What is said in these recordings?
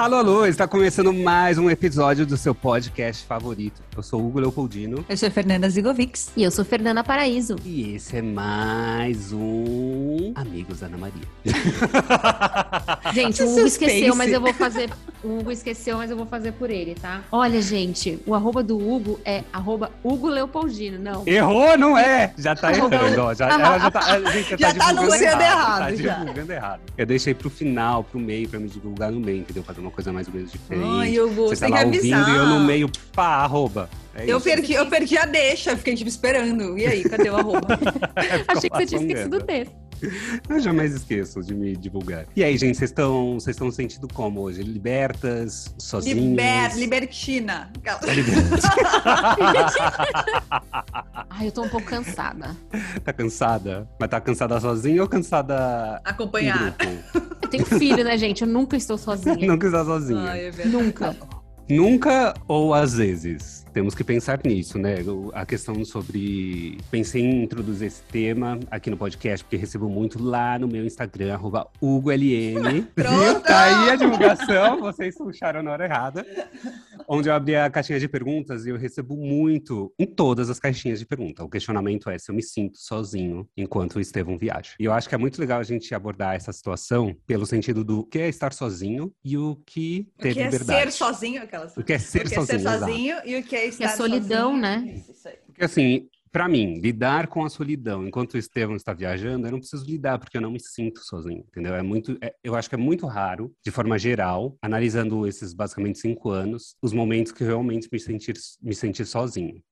Alô, alô, está começando mais um episódio do seu podcast favorito. Eu sou o Hugo Leopoldino. Eu sou a Fernanda Zigovics. E eu sou Fernanda Paraíso. E esse é mais um Amigos da Ana Maria. gente, o Hugo esqueceu, mas eu vou fazer. O Hugo esqueceu, mas eu vou fazer por ele, tá? Olha, gente, o arroba do Hugo é arroba Hugo Leopoldino, não. Errou, não é? Já tá errando, ó. Já, ela já tá, a gente já, já tá, tá anunciando errado. Tá já. divulgando errado. Eu deixei pro final, pro meio, pra me divulgar no meio, entendeu? Fazer uma coisa mais ou menos diferente. Ai, Hugo, você você tá tem lá que ouvindo avisar. e eu no meio, pá, arroba. É Eu isso. perdi, eu perdi a deixa, fiquei tipo esperando. E aí, cadê o arroba? Achei que você tinha esquecido merda. dele. Eu jamais esqueço de me divulgar. E aí, gente, vocês estão vocês estão sentindo como hoje? Libertas, sozinhas? Liber, libertina. Aquela- Ai, eu tô um pouco cansada. tá cansada? Mas tá cansada sozinha ou cansada grupo? Eu tenho filho, né, gente? Eu nunca estou sozinha. Nunca está sozinha. Ai, é. Nunca. Nunca ou às vezes? Temos que pensar nisso, né? A questão sobre. Pensei em introduzir esse tema aqui no podcast, porque recebo muito lá no meu Instagram, arroba HugoLM. Viu? Tá aí a divulgação, vocês puxaram na hora errada. Onde eu abri a caixinha de perguntas e eu recebo muito em todas as caixinhas de pergunta. O questionamento é se eu me sinto sozinho enquanto o Estevão viaja. E eu acho que é muito legal a gente abordar essa situação pelo sentido do que é estar sozinho e o que ter O que é liberdade. ser sozinho, aquelas. O que é ser o que sozinho, é ser exato. sozinho e o que é estar solidão, sozinho. né? Isso, isso aí. Porque assim, pra mim, lidar com a solidão enquanto o Estevão está viajando, eu não preciso lidar porque eu não me sinto sozinho, entendeu? É muito, é- eu acho que é muito raro, de forma geral, analisando esses basicamente cinco anos, os momentos que eu realmente me sentir, me sentir sozinho.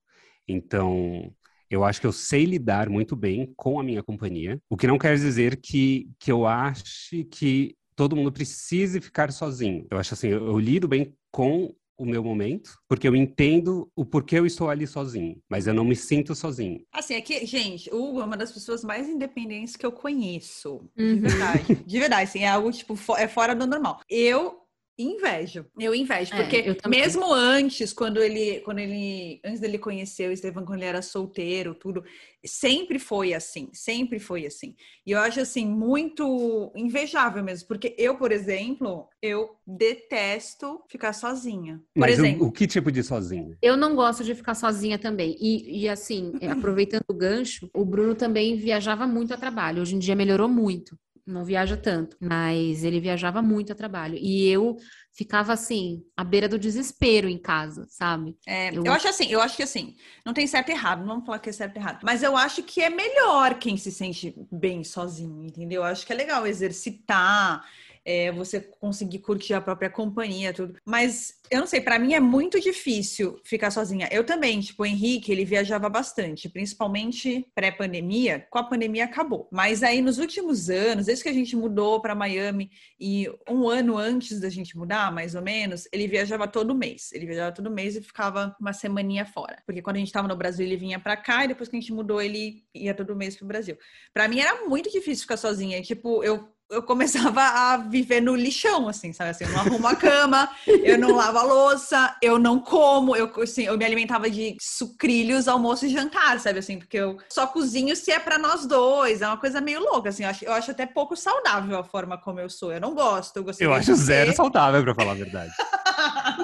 Então, eu acho que eu sei lidar muito bem com a minha companhia, o que não quer dizer que, que eu ache que todo mundo precise ficar sozinho. Eu acho assim, eu, eu lido bem com o meu momento, porque eu entendo o porquê eu estou ali sozinho, mas eu não me sinto sozinho. Assim, é que, gente, o Hugo é uma das pessoas mais independentes que eu conheço. De Uhum. verdade. De verdade, assim, é algo, tipo, é fora do normal. Eu invejo. Eu invejo, É, porque eu mesmo antes, quando ele, quando ele, antes dele conhecer o Estevam, quando ele era solteiro, tudo, sempre foi assim, sempre foi assim. E eu acho, assim, muito invejável mesmo, porque eu, por exemplo, eu detesto ficar sozinha. Por Mas o- exemplo, o, que tipo de sozinho? Eu não gosto de ficar sozinha também. E, e assim, é, aproveitando o gancho, o Bruno também viajava muito a trabalho. Hoje em dia melhorou muito. Não viaja tanto, mas ele viajava muito a trabalho. E eu ficava assim, à beira do desespero em casa, sabe? É, Eu- eu... acho assim, eu acho que assim, não tem certo e errado, não vamos falar que é certo e errado, mas eu acho que é melhor quem se sente bem sozinho, entendeu? Eu acho que é legal exercitar, é, você conseguir curtir a própria companhia, tudo. Mas eu não sei, pra mim é muito difícil ficar sozinha. Eu também, tipo, o Henrique, ele viajava bastante, principalmente pré-pandemia, com a pandemia acabou. Mas aí nos últimos anos, desde que a gente mudou pra Miami e um ano antes da gente mudar, mais ou menos, ele viajava todo mês. Ele viajava todo mês e ficava uma semaninha fora. Porque quando a gente tava no Brasil, ele vinha pra cá e depois que a gente mudou, ele ia todo mês pro Brasil. Pra mim era muito difícil ficar sozinha. Tipo, eu eu começava a viver no lixão, assim, sabe? Assim, eu não arrumo a cama, eu não lavo a louça, eu não como, eu, assim, eu me alimentava de sucrilhos, almoço e jantar, sabe? Assim, porque eu só cozinho se é pra nós dois, é uma coisa meio louca, assim, eu acho, eu acho até pouco saudável a forma como eu sou, eu não gosto, eu Eu acho zero saudável, pra falar a verdade.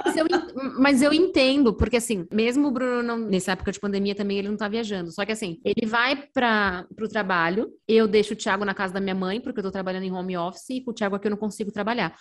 Mas eu, mas eu entendo, porque assim, mesmo o Bruno, não- nessa época de pandemia também, ele não tá viajando. Só que assim, ele vai para o trabalho, eu deixo o Thiago na casa da minha mãe, porque eu tô trabalhando em home office, e com o Thiago aqui eu não consigo trabalhar.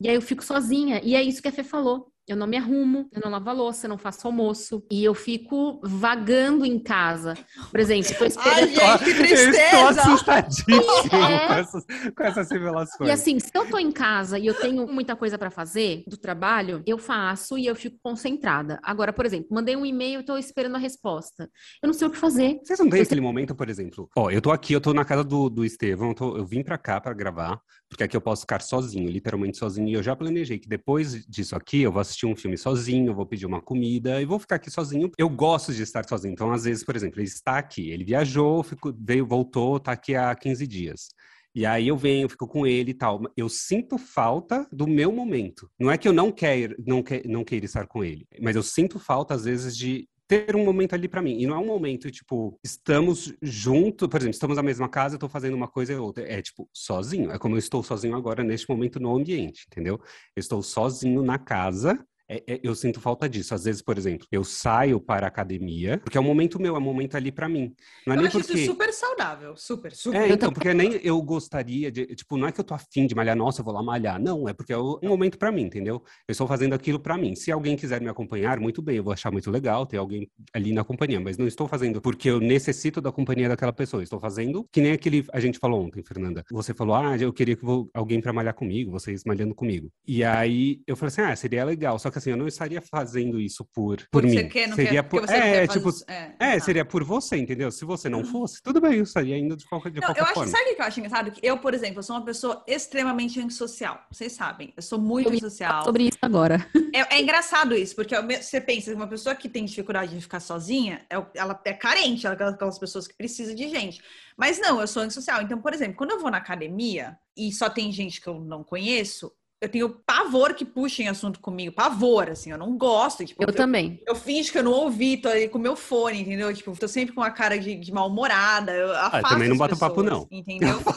E aí eu fico sozinha. E é isso que a Fê falou. Eu não me arrumo, eu não lavo a louça, eu não faço almoço. E eu fico vagando em casa. Por exemplo, tô Ai, esperando. gente, que Eu estou tristeza! assustadíssimo É. com, essas, com essas revelações. E assim, se eu tô em casa e eu tenho muita coisa pra fazer do trabalho, eu faço e eu fico concentrada. Agora, por exemplo, mandei um e-mail e tô esperando a resposta. Eu não sei o que fazer. Vocês não têm aquele momento, por exemplo? Ó, eu tô aqui, eu tô na casa do, do Estevão, eu, tô- eu vim pra cá pra gravar, porque aqui eu posso ficar sozinho, literalmente sozinho. E eu já planejei que depois disso aqui eu vou assistir um filme sozinho, eu vou pedir uma comida e vou ficar aqui sozinho. Eu gosto de estar sozinho. Então, às vezes, por exemplo, ele está aqui, ele viajou, veio, voltou, tá aqui há 15 dias. E aí eu venho, fico com ele e tal. Eu sinto falta do meu momento. Não é que eu não quero, não, que, não queira estar com ele, mas eu sinto falta, às vezes, de ter um momento ali para mim. E não é um momento, tipo, estamos junto, por exemplo, estamos na mesma casa, eu tô fazendo uma coisa e outra. É, tipo, sozinho. É como eu estou sozinho agora, neste momento, no ambiente, entendeu? Eu estou sozinho na casa, é, é, eu sinto falta disso. Às vezes, por exemplo, eu saio para a academia, porque é um momento meu, é um momento ali para mim. Não é eu nem acho porque... isso super saudável, super, super. É, então, porque nem eu gostaria de, tipo, não é que eu tô afim de malhar, nossa, eu vou lá malhar. Não, é porque é um momento para mim, entendeu? Eu estou fazendo aquilo para mim. Se alguém quiser me acompanhar, muito bem, eu vou achar muito legal ter alguém ali na companhia, mas não estou fazendo porque eu necessito da companhia daquela pessoa. Estou fazendo que nem aquele a gente falou ontem, Fernanda. Você falou: "Ah, eu queria que vou, alguém para malhar comigo, vocês malhando comigo". E aí eu falei assim: "Ah, seria legal". Só que assim, eu não estaria fazendo isso por por Porque mim. você quer, não seria quer, por você não é, quer tipo, é, é, tá. seria por você, entendeu? Se você não fosse, tudo bem, eu estaria indo de qualquer, de Não, qualquer eu acho, forma. sabe o que eu acho engraçado? Que eu, por exemplo, eu sou uma pessoa extremamente antissocial. Vocês sabem, eu sou muito Eu ia antissocial. Sobre isso agora. É, é engraçado isso, porque você pensa que uma pessoa que tem dificuldade de ficar sozinha, é ela é carente, ela é aquelas pessoas que precisam de gente. Mas não, eu sou antissocial. Então, por exemplo, quando eu vou na academia e só tem gente que eu não conheço, eu tenho pavor que puxem assunto comigo. Pavor, assim, eu não gosto. Tipo, Eu também. eu finjo que eu não ouvi, tô ali com o meu fone, entendeu? Tipo, tô sempre com uma cara de, de mal-humorada. Eu afasto Ah, também não bota papo, não. Entendeu?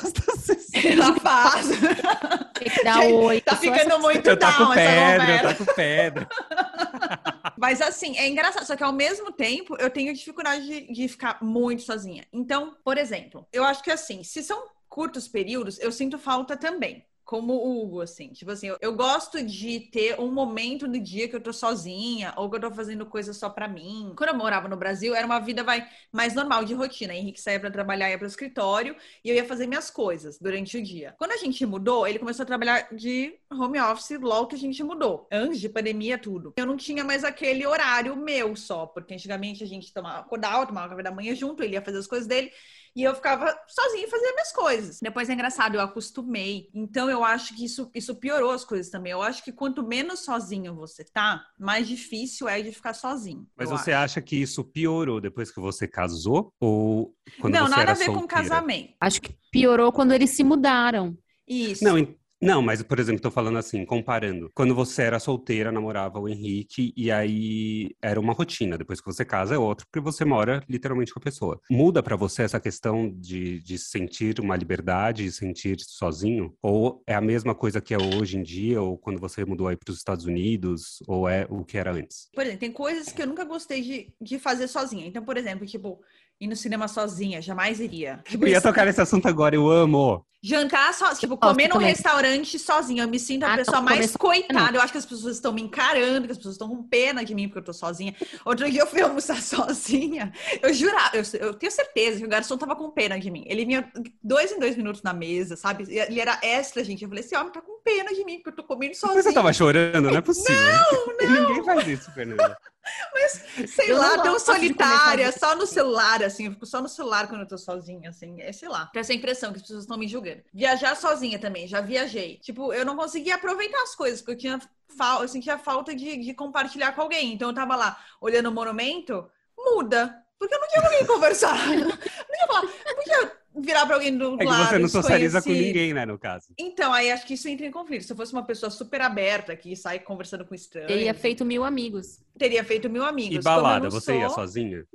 Eu Eu afasto. Tem que dar Gente, oi. Tá essa- ficando muito Eu down essa pedra, eu conversa. taco pedra. Mas assim, é engraçado. Só que ao mesmo tempo, eu tenho dificuldade de, de ficar muito sozinha. Então, por exemplo, eu acho que assim, se são curtos períodos, eu sinto falta também. Como o Hugo, assim. Tipo assim, eu, eu gosto de ter um momento no dia que eu tô sozinha, ou que eu tô fazendo coisa só pra mim. Quando eu morava no Brasil, era uma vida vai, mais normal de rotina. Henrique saía pra trabalhar, ia pro escritório, e eu ia fazer minhas coisas durante o dia. Quando a gente mudou, ele começou a trabalhar de home office logo que a gente mudou. Antes de pandemia, tudo. Eu não tinha mais aquele horário meu só, porque antigamente a gente tomava, acordava, tomava café da manhã junto, ele ia fazer as coisas dele. E eu ficava sozinha e fazia minhas coisas. Depois é engraçado, eu acostumei. Então eu acho que isso, isso piorou as coisas também. Eu acho que quanto menos sozinho você tá, mais difícil é de ficar sozinho. Mas você acho. acha que isso piorou depois que você casou? Ou quando Não, você nada era a ver com solteira? casamento. Acho que piorou quando eles se mudaram. Isso. Não, não, mas, por exemplo, tô falando assim, comparando. Quando você era solteira, namorava o Henrique, e aí era uma rotina. Depois que você casa, é outra, porque você mora literalmente com a pessoa. Muda pra você essa questão de, de sentir uma liberdade, de sentir sozinho? Ou é a mesma coisa que é hoje em dia, ou quando você mudou aí pros Estados Unidos, ou é o que era antes? Por exemplo, tem coisas que eu nunca gostei de, de fazer sozinha. Então, por exemplo, tipo, ir no cinema sozinha, jamais iria. Tipo, Eu ia isso- tocar nesse assunto agora, eu amo. Jantar só, tipo, comer num restaurante sozinha. Eu me sinto a Ah, pessoa não, mais coitada. Eu acho que as pessoas estão me encarando, que as pessoas estão com pena de mim porque eu tô sozinha. Outro dia eu fui almoçar sozinha. Eu jurava, eu, eu tenho certeza que o garçom tava com pena de mim. Ele vinha dois em dois minutos na mesa, sabe? Ele era extra, gente. Eu falei, esse homem tá com pena de mim porque eu tô comendo Mas sozinha. você tava chorando, não é possível. Não, Ninguém faz isso, Fernanda. Sei Eu lá, não tão solitária, só no celular, assim, eu fico só no celular quando eu tô sozinha, assim, é, sei lá. Tem essa impressão que as pessoas estão me julgando. Viajar sozinha também, já viajei. Tipo, eu não conseguia aproveitar as coisas, porque eu tinha fal eu sentia falta de, de compartilhar com alguém. Então eu tava lá, olhando o monumento, muda. Porque eu não tinha com quem conversar. Não podia falar, virar pra alguém do É lado. você não socializa com ninguém, né, no caso. Então, aí acho que isso entra em conflito. Se eu fosse uma pessoa super aberta, que sai conversando com estranhos, Teria feito mil amigos. teria feito mil amigos. E balada, não você ia sou- sozinha?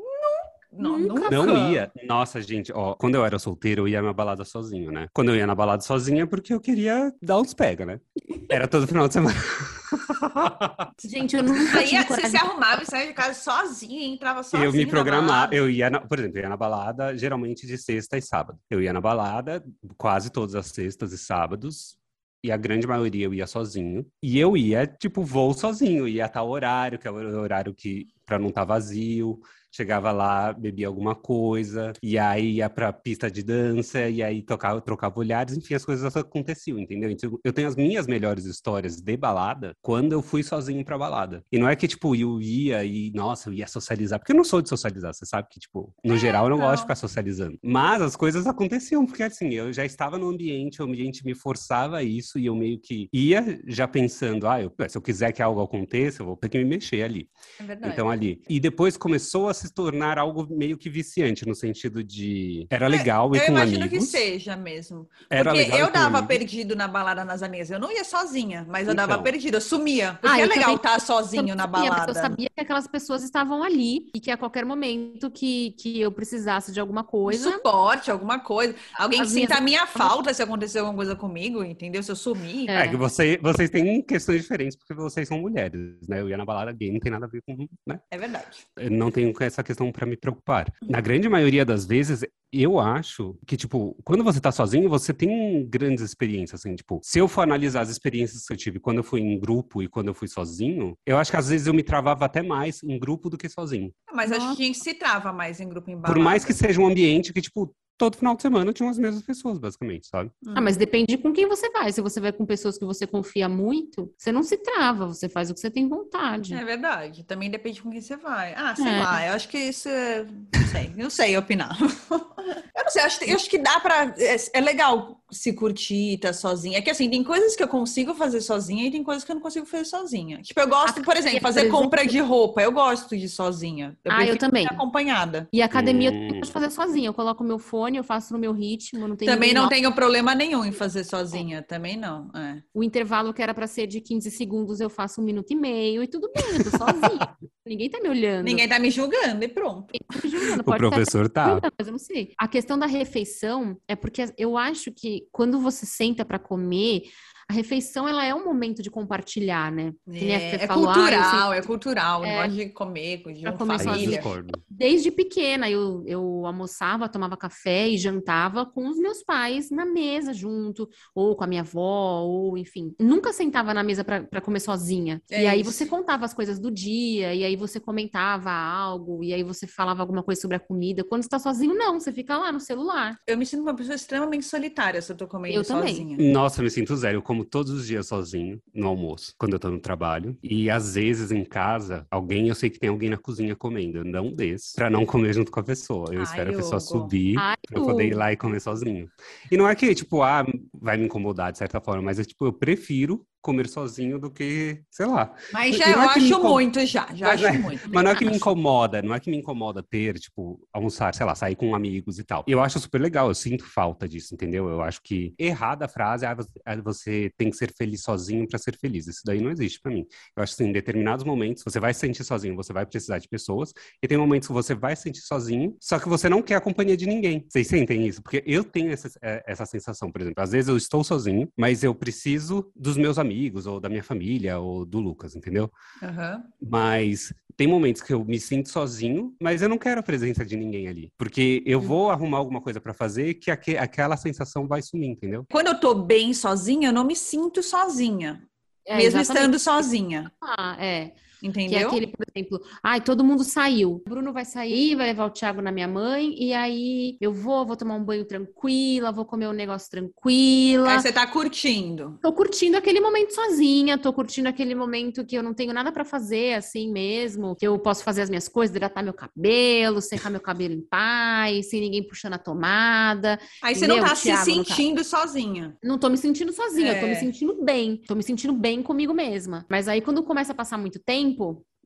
Não, Nunca. Não ia. Nossa, gente, ó, quando eu era solteiro, eu ia na balada sozinho, né? Quando eu ia na balada sozinha, é porque eu queria dar uns pega, né? Era todo final de semana. Gente, eu nunca Aí tive você se arrumava e saía de casa sozinha, e entrava sozinha. eu me programava, eu ia, na- por exemplo, eu ia na balada geralmente de sexta e sábado. Eu ia na balada quase todas as sextas e sábados. E a grande maioria eu ia sozinho. E eu ia, tipo, voo sozinho. Ia a tal horário, que é o horário que pra não estar vazio. Chegava lá, bebia alguma coisa, e aí ia pra pista de dança, e aí tocava, trocava olhares, enfim, as coisas aconteciam, entendeu? Então, eu tenho as minhas melhores histórias de balada quando eu fui sozinho pra balada. E não é que, tipo, eu ia e, nossa, eu ia socializar, porque eu não sou de socializar, você sabe que, tipo, no geral eu não gosto de não. ficar socializando. Mas as coisas aconteciam, porque assim, eu já estava no ambiente, o ambiente me forçava a isso, e eu meio que ia já pensando, ah, eu- se eu quiser que algo aconteça, eu vou ter que me mexer ali. É verdade. Então ali. E depois começou a se tornar algo meio que viciante, no sentido de era legal e eu com imagino amigos. que seja mesmo. Era Porque legal e eu dava amigos. perdido na balada nas amigas. Eu não ia sozinha, mas eu dava Então. perdido, eu sumia. Porque Ah, é eu legal estar sozinho Eu na sabia, balada. Eu sabia que aquelas pessoas estavam ali e que a qualquer momento que, que eu precisasse de alguma coisa. Suporte, alguma coisa. Alguém As sinta minhas- a minha falta se acontecer alguma coisa comigo, entendeu? Se eu sumir. É. É que você, vocês têm questões diferentes porque vocês são mulheres, né? Eu ia na balada gay, não tem nada a ver com, né? É verdade. Eu não tenho essa questão pra me preocupar. Na grande maioria das vezes, eu acho que, tipo, quando você tá sozinho, você tem grandes experiências, assim, tipo, se eu for analisar as experiências que eu tive quando eu fui em grupo e quando eu fui sozinho, eu acho que às vezes eu me travava até mais em grupo do que sozinho. Mas acho que a gente se trava mais em grupo em balada. Por mais que seja um ambiente que, tipo, todo final de semana tinham as mesmas pessoas, basicamente, sabe? Ah, mas depende com quem você vai. Se você vai com pessoas que você confia muito, você não se trava, você faz o que você tem vontade. É verdade. Também depende com quem você vai. Ah, sei É. lá. Eu acho que isso é... Não sei. Não sei opinar. eu não sei. Acho, eu acho que dá pra... É, é legal se curtir, tá sozinha. É que assim, tem coisas que eu consigo fazer sozinha e tem coisas que eu não consigo fazer sozinha. Tipo, eu gosto, por exemplo, por fazer exemplo- compra de roupa. Eu gosto de ir sozinha. Eu Ah, eu também. acompanhada. E academia eu Hum. também posso fazer sozinha. Eu coloco meu fone, eu faço no meu ritmo, não tem Também não mal. tenho problema nenhum em fazer sozinha. Também não. É. O intervalo que era pra ser de 15 segundos, eu faço um minuto e meio e tudo bem, eu tô sozinha. Ninguém tá me olhando. Ninguém tá me julgando e pronto. Ninguém tá me julgando. O professor tá. Mas eu não sei. A questão da refeição é porque eu acho que quando você senta para comer, a refeição ela é um momento de compartilhar, né? É, é falou, ah, cultural, sei- é cultural. É. Negócio de comer com de Pra um comer família. Desde pequena eu, eu almoçava, tomava café e jantava com os meus pais na mesa junto, ou com a minha avó, ou enfim. Nunca sentava na mesa para comer sozinha. É e aí isso. você contava as coisas do dia, e aí você comentava algo, e aí você falava alguma coisa sobre a comida. Quando você tá sozinho, não, você fica lá no celular. Eu me sinto uma pessoa extremamente solitária se eu tô comendo Eu também. sozinha. Nossa, eu me sinto zero. Eu como todos os dias sozinho no almoço, quando eu tô no trabalho. E às vezes em casa, alguém, eu sei que tem alguém na cozinha comendo. Eu não desço pra não comer junto com a pessoa. Eu Ai, espero a pessoa Hugo. subir Ai, pra eu poder ir lá e comer sozinho. E não é que, tipo, ah, vai me incomodar de certa forma, mas é tipo, eu prefiro comer sozinho do que, sei lá. Mas Não já eu é que me acho incom- muito já, já Mas acho é- muito. Mas não é que me incomoda, não é que me incomoda ter, tipo, almoçar, sei lá, sair com amigos e tal. Eu acho super legal, eu sinto falta disso, entendeu? Eu acho que errada a frase, ah, você, ah, tem que ser feliz sozinho pra ser feliz. Isso daí não existe pra mim. Eu acho que assim, em determinados momentos você vai se sentir sozinho, você vai precisar de pessoas, e tem momentos que você vai se sentir sozinho, só que você não quer a companhia de ninguém. Vocês sentem isso? Porque eu tenho essa, essa sensação, por exemplo. Às vezes eu estou sozinho, mas eu preciso dos meus amigos, ou da minha família, ou do Lucas, entendeu? Aham. Mas tem momentos que eu me sinto sozinho, mas eu não quero a presença de ninguém ali. Porque eu vou arrumar alguma coisa pra fazer que aque- aquela sensação vai sumir, entendeu? Quando eu tô bem sozinha, eu não me sinto sozinha. É, mesmo exatamente. estando sozinha. Ah, é. Que é Entendeu? aquele, por exemplo, ai, todo mundo saiu. O Bruno vai sair, vai levar o Thiago na minha mãe, e aí eu vou, vou tomar um banho tranquila, vou comer um negócio tranquila. Aí você tá curtindo. Tô curtindo aquele momento sozinha, tô curtindo aquele momento que eu não tenho nada pra fazer assim mesmo, que eu posso fazer as minhas coisas, hidratar meu cabelo, secar meu cabelo em paz, sem ninguém puxando a tomada. Aí você não Entendeu, tá se Thiago, no caso? sentindo sozinha. Não tô me sentindo sozinha, eu tô me É. sentindo bem, tô me sentindo bem comigo mesma. Mas aí quando começa a passar muito tempo,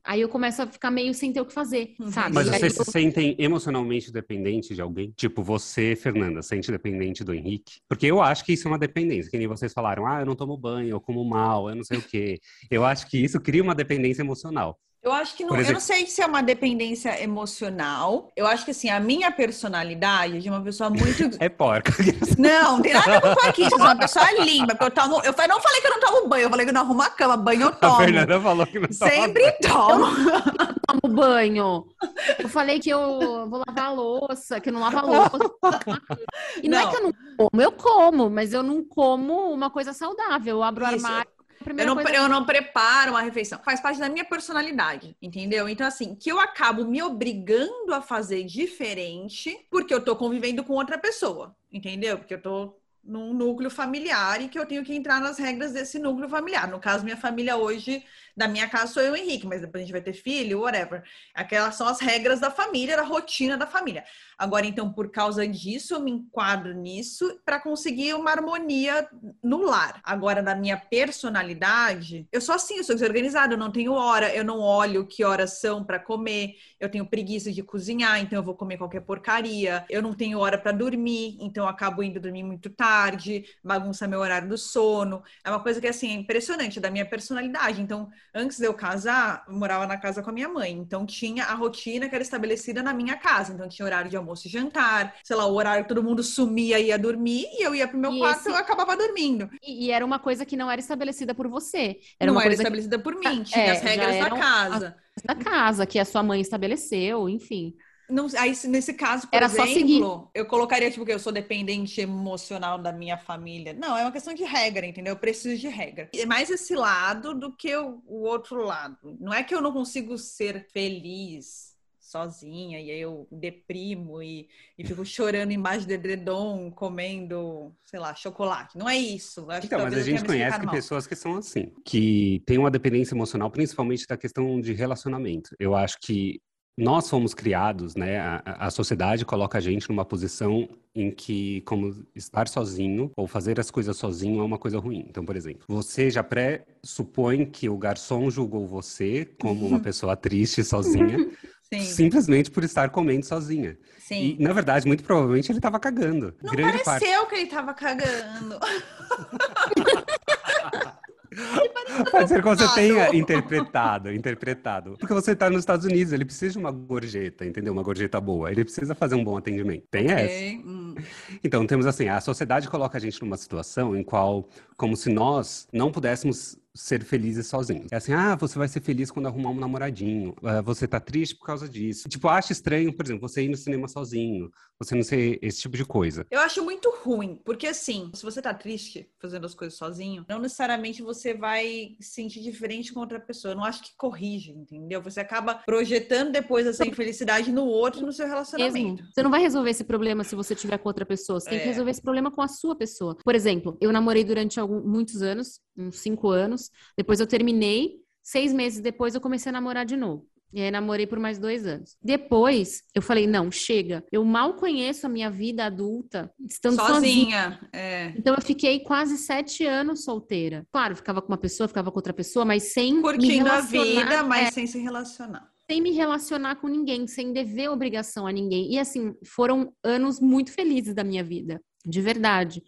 aí eu começo a ficar meio sem ter o que fazer, Uhum. sabe? Mas vocês eu- se sentem emocionalmente dependentes de alguém? Tipo, você, Fernanda, sente dependente do Henrique? Porque eu acho que isso é uma dependência, que nem vocês falaram, ah, eu não tomo banho, eu como mal, eu não sei o quê. Eu acho que isso cria uma dependência emocional. Eu acho que não, eu não sei se é uma dependência emocional. Eu acho que assim, a minha personalidade é de uma pessoa muito. É porca. Não, não tem nada a ver com porquice, eu sou uma pessoa limpa, eu tomo. Eu não falei que eu não tomo banho, eu falei que eu não arrumo a cama, banho eu A tomo. Fernanda falou que não Sempre tomo. tomo banho. Eu falei que eu vou lavar a louça, que eu não lavo a louça. E não, Não. é que eu não como, eu como, mas eu não como uma coisa saudável. Eu abro o armário. A Eu primeira não, coisa eu não preparo uma refeição. Faz parte da minha personalidade, entendeu? Então, assim, que eu acabo me obrigando a fazer diferente porque eu tô convivendo com outra pessoa, entendeu? Porque eu tô num núcleo familiar e que eu tenho que entrar nas regras desse núcleo familiar. No caso, minha família hoje, da minha casa, sou eu e o Henrique, mas depois a gente vai ter filho, whatever. Aquelas são as regras da família, da rotina da família. Agora, então, por causa disso, eu me enquadro nisso para conseguir uma harmonia no lar. Agora, na minha personalidade, eu sou assim, eu sou desorganizada, eu não tenho hora, eu não olho que horas são para comer, eu tenho preguiça de cozinhar, então eu vou comer qualquer porcaria, eu não tenho hora para dormir, então eu acabo indo dormir muito tarde, bagunça meu horário do sono. É uma coisa que, assim, é impressionante da minha personalidade. Então, antes de eu casar, eu morava na casa com a minha mãe, então tinha a rotina que era estabelecida na minha casa, então tinha horário de almoço e jantar, sei lá, o horário que todo mundo sumia e ia dormir, e eu ia pro meu e quarto esse... e eu acabava dormindo. E, e, era uma coisa que não era estabelecida por você. Era não era estabelecida que... por mim, ah, tinha é, as regras da casa. Da casa, que a sua mãe estabeleceu, enfim. Não, aí, nesse caso, por Era exemplo, só seguir. eu colocaria, tipo, que eu sou dependente emocional da minha família. Não, é uma questão de regra, entendeu? Eu preciso de regra. É mais esse lado do que o, o outro lado. Não é que eu não consigo ser feliz sozinha, e aí eu deprimo e, e fico chorando embaixo do edredom, comendo, sei lá, chocolate. Não é isso. Acho então, mas a gente conhece que pessoas que são assim, que têm uma dependência emocional, principalmente da questão de relacionamento. Eu acho que nós fomos criados, né? A, a, sociedade coloca a gente numa posição em que, como estar sozinho ou fazer as coisas sozinho é uma coisa ruim. Então, por exemplo, você já pré-supõe que o garçom julgou você como uma pessoa triste sozinha Sim. simplesmente por estar comendo sozinha. Sim. E, na verdade, muito provavelmente ele estava cagando. Não Grande pareceu parte... que ele estava cagando. Pode ser que você tenha interpretado, interpretado. Porque você está nos Estados Unidos, ele precisa de uma gorjeta, entendeu? Uma gorjeta boa. Ele precisa fazer um bom atendimento. Tem okay. essa. Hum. Então, temos assim, a sociedade coloca a gente numa situação em qual, como se nós não pudéssemos ser felizes sozinhos. É assim, ah, você vai ser feliz quando arrumar um namoradinho. Uh, você tá triste por causa disso. Tipo, acho estranho, por exemplo, você ir no cinema sozinho. Você não ser esse tipo de coisa. Eu acho muito ruim, porque assim, se você tá triste fazendo as coisas sozinho, não necessariamente você vai se sentir diferente com outra pessoa. Eu não acho que corrige, entendeu? Você acaba projetando depois essa infelicidade no outro e no seu relacionamento. Você não vai resolver esse problema se você tiver com outra pessoa. Você tem que é. resolver esse problema com a sua pessoa. Por exemplo, eu namorei durante algum, muitos anos, uns cinco anos. Depois eu terminei. Seis meses depois eu comecei a namorar de novo. E aí namorei por mais dois anos. Depois, eu falei, não, chega. Eu mal conheço a minha vida adulta estando sozinha. sozinha. É. Então eu fiquei quase sete anos solteira. Claro, ficava com uma pessoa, ficava com outra pessoa, mas sem Curtindo a vida, mas é, sem se relacionar. Sem me relacionar com ninguém, sem dever obrigação a ninguém. E assim, foram anos muito felizes da minha vida. De verdade.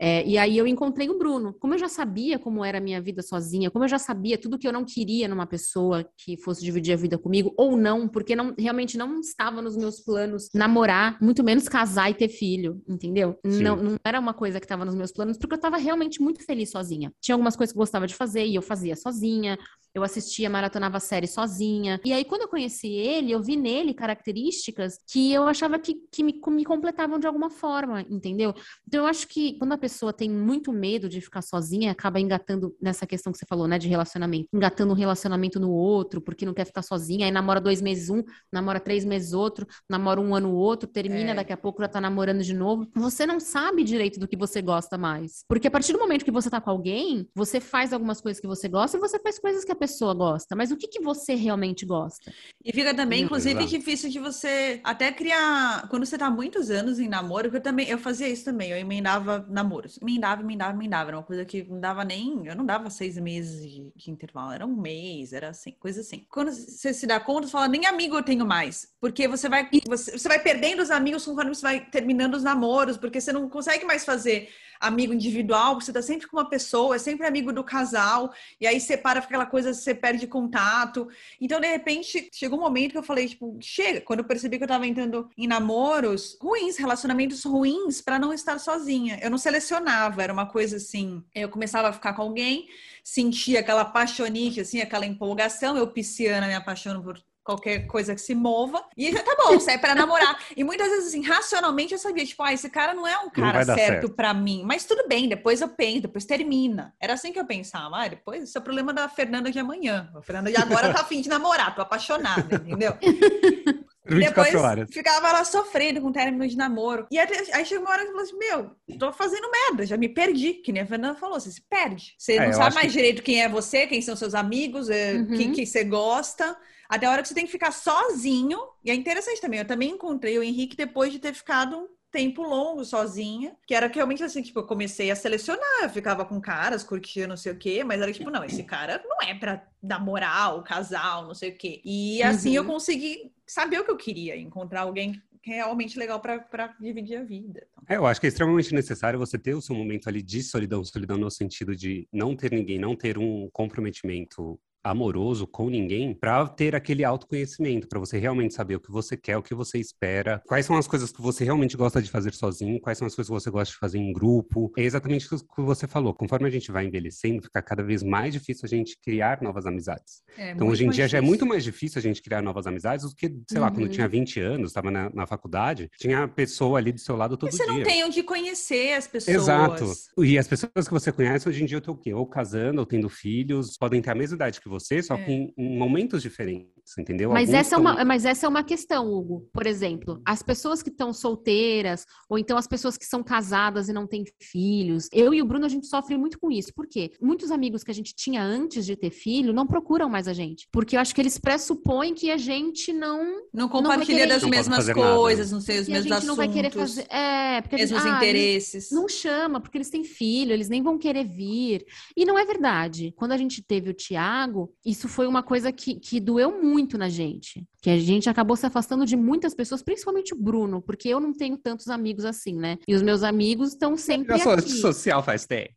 É, e aí eu encontrei o Bruno. Como eu já sabia como era a minha vida sozinha, como eu já sabia tudo que eu não queria numa pessoa que fosse dividir a vida comigo, ou não, porque não, realmente não estava nos meus planos namorar, muito menos casar e ter filho, entendeu? Não, não era uma coisa que estava nos meus planos, porque eu estava realmente muito feliz sozinha. Tinha algumas coisas que eu gostava de fazer e eu fazia sozinha. Eu assistia, maratonava a série sozinha. E aí, quando eu conheci ele, eu vi nele características que eu achava que, que me, me completavam de alguma forma, entendeu? Então, eu acho que quando a pessoa tem muito medo de ficar sozinha, acaba engatando nessa questão que você falou, né, de relacionamento. Engatando um relacionamento no outro, porque não quer ficar sozinha. Aí namora dois meses um, namora três meses outro, namora um ano outro, termina, é. daqui a pouco já tá namorando de novo. Você não sabe direito do que você gosta mais. Porque a partir do momento que você tá com alguém, você faz algumas coisas que você gosta e você faz coisas que a pessoa gosta, mas o que, que você realmente gosta? E fica também, inclusive, Exato. difícil de você até criar. Quando você tá muitos anos em namoro, eu também eu fazia isso também, eu emendava namoros. Emendava, emendava, emendava. Era uma coisa que não dava nem. Eu não dava seis meses de, de intervalo, era um mês, era assim, coisa assim. Quando você se dá conta, você fala, nem amigo eu tenho mais. Porque você vai, você, você vai perdendo os amigos conforme você vai terminando os namoros, porque você não consegue mais fazer amigo individual, você tá sempre com uma pessoa, é sempre amigo do casal, e aí separa aquela coisa, você perde contato. Então, de repente, chegou um momento que eu falei, tipo, chega. Quando eu percebi que eu tava entrando em namoros ruins, relacionamentos ruins, para não estar sozinha. Eu não selecionava, era uma coisa assim. Eu começava a ficar com alguém, sentia aquela paixonite, assim, aquela empolgação. Eu, pisciana, me apaixono por qualquer coisa que se mova. E tá bom, sai para namorar. E muitas vezes, assim, racionalmente eu sabia, tipo, ah, esse cara não é um cara certo, certo para mim. Mas tudo bem, depois eu penso, depois termina. Era assim que eu pensava. Ah, depois, isso é o problema da Fernanda de amanhã. A Fernanda de agora tá afim de namorar, tô apaixonada, entendeu? Depois horas. ficava lá sofrendo com término de namoro. E até, aí chegou uma hora que eu falei assim: Meu, tô fazendo merda, já me perdi. Que nem a Fernanda falou, você se perde. Você é, não sabe mais que... direito quem é você, quem são seus amigos, é, uhum. quem que você gosta. Até a hora que você tem que ficar sozinho. E é interessante também, eu também encontrei o Henrique depois de ter ficado tempo longo sozinha, que era que realmente assim, tipo, eu comecei a selecionar, eu ficava com caras, curtia não sei o quê, mas era tipo, não, esse cara não é pra namorar, o casal, não sei o quê. E assim uhum. eu consegui saber o que eu queria, encontrar alguém é realmente legal para dividir a vida. Então. É, eu acho que é extremamente necessário você ter o seu momento ali de solidão, solidão no sentido de não ter ninguém, não ter um comprometimento amoroso com ninguém para ter aquele autoconhecimento, para você realmente saber o que você quer, o que você espera, quais são as coisas que você realmente gosta de fazer sozinho, quais são as coisas que você gosta de fazer em grupo. É exatamente o que você falou. Conforme a gente vai envelhecendo, fica cada vez mais difícil a gente criar novas amizades. É, então, hoje em dia difícil. já é muito mais difícil a gente criar novas amizades do que, sei uhum. lá, quando tinha 20 uhum. anos, estava na, na, faculdade, tinha a pessoa ali do seu lado todo dia. Você não tem onde conhecer as pessoas. Exato. E as pessoas que você conhece hoje em dia estão o quê? Ou casando, ou tendo filhos, podem ter a mesma idade que você, só é. que em momentos diferentes, entendeu? Mas essa, é uma, mas essa é uma questão, Hugo. Por exemplo, as pessoas que estão solteiras, ou então as pessoas que são casadas e não têm filhos. Eu e o Bruno, a gente sofre muito com isso. Por quê? Muitos amigos que a gente tinha antes de ter filho não procuram mais a gente. Porque eu acho que eles pressupõem que a gente não. Não compartilha não das mesmas coisas, não sei, os mesmos assuntos. não vai querer fazer. É, porque mesmos gente, interesses. Ah, não chama, porque eles têm filho, eles nem vão querer vir. E não é verdade. Quando a gente teve o Tiago, isso foi uma coisa que, que doeu muito na gente. Que a gente acabou se afastando de muitas pessoas, principalmente o Bruno, porque eu não tenho tantos amigos assim, né? E os meus amigos estão sempre. Aqui. social faz tempo.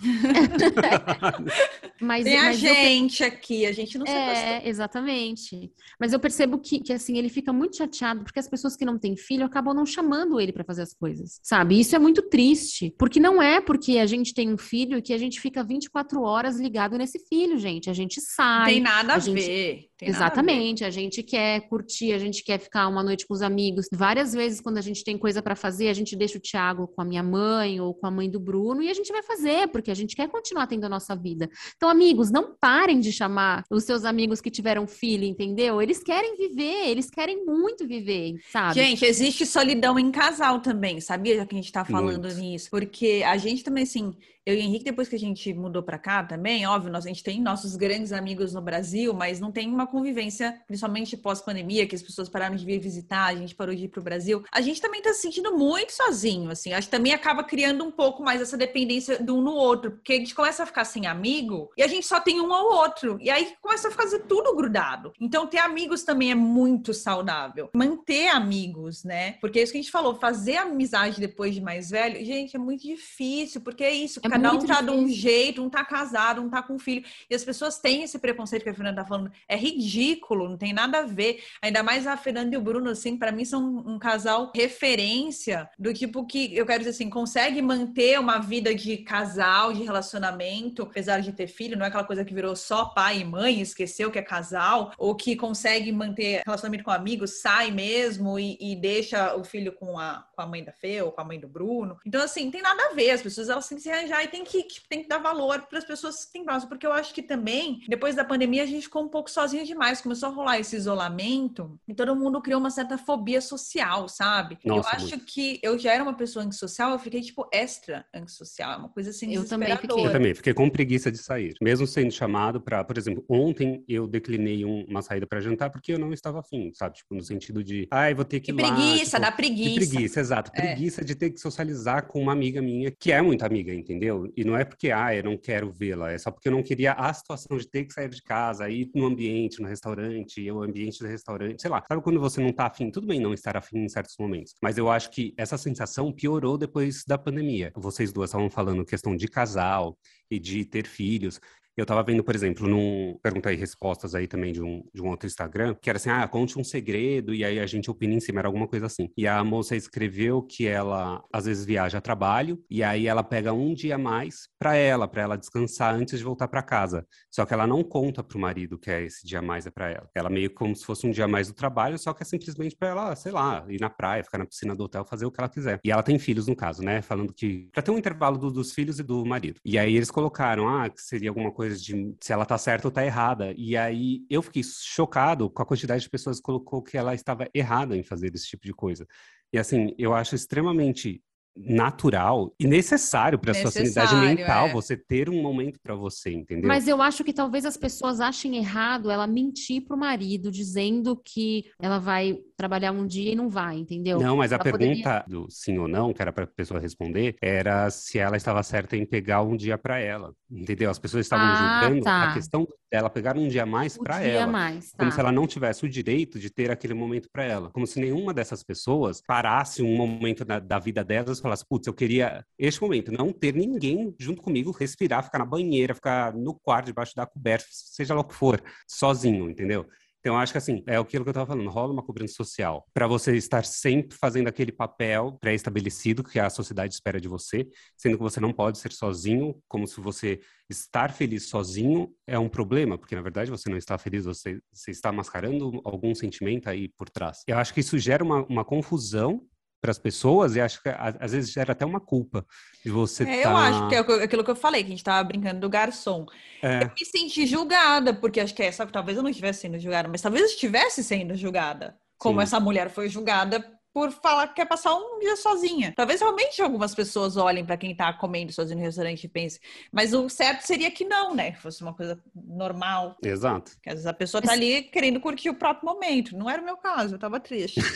mas, Tem a mas gente eu... aqui, a gente não se É, exatamente. Mas eu percebo que, que, assim, ele fica muito chateado porque as pessoas que não têm filho acabam não chamando ele para fazer as coisas, sabe? Isso é muito triste, porque não é porque a gente tem um filho que a gente fica 24 horas ligado nesse filho, gente. A gente sai. Tem nada a, a gente... ver. Tem Exatamente. A, a, gente quer curtir, a gente quer ficar uma noite com os amigos. Várias vezes, quando a gente tem coisa para fazer, a gente deixa o Thiago com a minha mãe ou com a mãe do Bruno e a gente vai fazer, porque a gente quer continuar tendo a nossa vida. Então, amigos, não parem de chamar os seus amigos que tiveram filho, entendeu? Eles querem viver, eles querem muito viver, sabe? Gente, existe solidão em casal também, sabia? Já que a gente tá falando muito. nisso. Porque a gente também, assim, eu e Henrique, depois que a gente mudou para cá também, óbvio, nós, a gente tem nossos grandes amigos no Brasil, mas não tem uma convivência, principalmente pós-pandemia, que as pessoas pararam de vir visitar, a gente parou de ir para o Brasil. A gente também está se sentindo muito sozinho, assim. Acho que também acaba criando um pouco mais essa dependência de um no outro, porque a gente começa a ficar sem amigo e a gente só tem um ao outro. E aí começa a fazer tudo grudado. Então, ter amigos também é muito saudável. Manter amigos, né? Porque é isso que a gente falou, fazer amizade depois de mais velho, gente, é muito difícil, porque é isso. É cada um tá difícil. de um jeito, um tá casado, um tá com filho. E as pessoas têm esse preconceito que a Fernanda tá falando. É ridículo, não tem nada a ver. Ainda mais a Fernanda e o Bruno, assim, para mim são um casal referência do tipo que, eu quero dizer assim, consegue manter uma vida de casal, de relacionamento, apesar de ter filho, não é aquela coisa que virou só pai e mãe, esqueceu que é casal, ou que consegue manter relacionamento com amigos, sai mesmo e, e deixa o filho com a, com a mãe da Fê ou com a mãe do Bruno. Então, assim, tem nada a ver. As pessoas elas têm que se arranjar e tem que, tem que dar valor para as pessoas que têm próximo, porque eu acho que também, depois da pandemia, a gente ficou um pouco sozinho demais, começou a rolar esse isolamento e todo mundo criou uma certa fobia social, sabe? Nossa, eu acho muito. que eu já era uma pessoa antissocial, eu fiquei, tipo, extra antissocial, é uma coisa assim eu também fiquei. Eu também, fiquei com preguiça de sair. Mesmo sendo chamado para, por exemplo, ontem eu declinei um, uma saída para jantar porque eu não estava afim, sabe? Tipo, no sentido de, ai, ah, vou ter que ir lá. Preguiça, tipo, dá preguiça. preguiça, exato. É. Preguiça de ter que socializar com uma amiga minha, que é muito amiga, entendeu? E não é porque, ah, eu não quero vê-la, é só porque eu não queria a situação de ter que sair de casa, ir no ambiente, no restaurante, o ambiente do restaurante, sei lá. Sabe quando você não tá afim? Tudo bem não estar afim em certos momentos, mas eu acho que essa sensação piorou depois da pandemia. Vocês duas estavam falando questão de casal e de ter filhos. Eu tava vendo, por exemplo, num pergunta e respostas aí também de um, de um outro Instagram, que era assim, ah, conte um segredo e aí a gente opina em cima, era alguma coisa assim. E a moça escreveu que ela às vezes viaja a trabalho e aí ela pega um dia mais para ela, para ela descansar antes de voltar para casa. Só que ela não conta pro marido que é esse dia mais é para ela. Ela meio como se fosse um dia mais do trabalho, só que é simplesmente para ela, sei lá, ir na praia, ficar na piscina do hotel, fazer o que ela quiser. E ela tem filhos no caso, né? Falando que para ter um intervalo do, dos filhos e do marido. E aí eles colocaram, ah, que seria alguma coisa coisa de se ela tá certa ou tá errada. E aí eu fiquei chocado com a quantidade de pessoas que colocou que ela estava errada em fazer esse tipo de coisa. E assim, eu acho extremamente natural e necessário para sua sanidade mental é. você ter um momento para você, entendeu? Mas eu acho que talvez as pessoas achem errado ela mentir pro marido dizendo que ela vai trabalhar um dia e não vai, entendeu? Não, mas ela a pergunta poderia... do sim ou não, que era para a pessoa responder, era se ela estava certa em pegar um dia para ela, entendeu? As pessoas estavam ah, julgando tá. a questão dela pegar um dia a mais para ela, mais, tá. como se ela não tivesse o direito de ter aquele momento para ela, como se nenhuma dessas pessoas parasse um momento da, da vida delas e falasse, putz, eu queria este momento, não ter ninguém junto comigo, respirar, ficar na banheira, ficar no quarto debaixo da coberta, seja lá o que for, sozinho, entendeu? Então, acho que assim, é aquilo que eu estava falando, rola uma cobrança social para você estar sempre fazendo aquele papel pré-estabelecido que a sociedade espera de você, sendo que você não pode ser sozinho, como se você estar feliz sozinho é um problema, porque na verdade você não está feliz, você, você está mascarando algum sentimento aí por trás. Eu acho que isso gera uma, uma confusão para as pessoas e acho que às vezes gera até uma culpa de você é, tá... Eu acho que é aquilo que eu falei, que a gente estava brincando do garçom. É. Eu me senti julgada, porque acho que é, sabe, talvez eu não estivesse sendo julgada, mas talvez eu estivesse sendo julgada. Como Sim. essa mulher foi julgada por falar que quer passar um dia sozinha. Talvez realmente algumas pessoas olhem para quem tá comendo sozinho no restaurante e pensem, mas o certo seria que não, né? Que fosse uma coisa normal. Exato. Que às vezes a pessoa tá ali querendo curtir o próprio momento. Não era o meu caso, eu tava triste.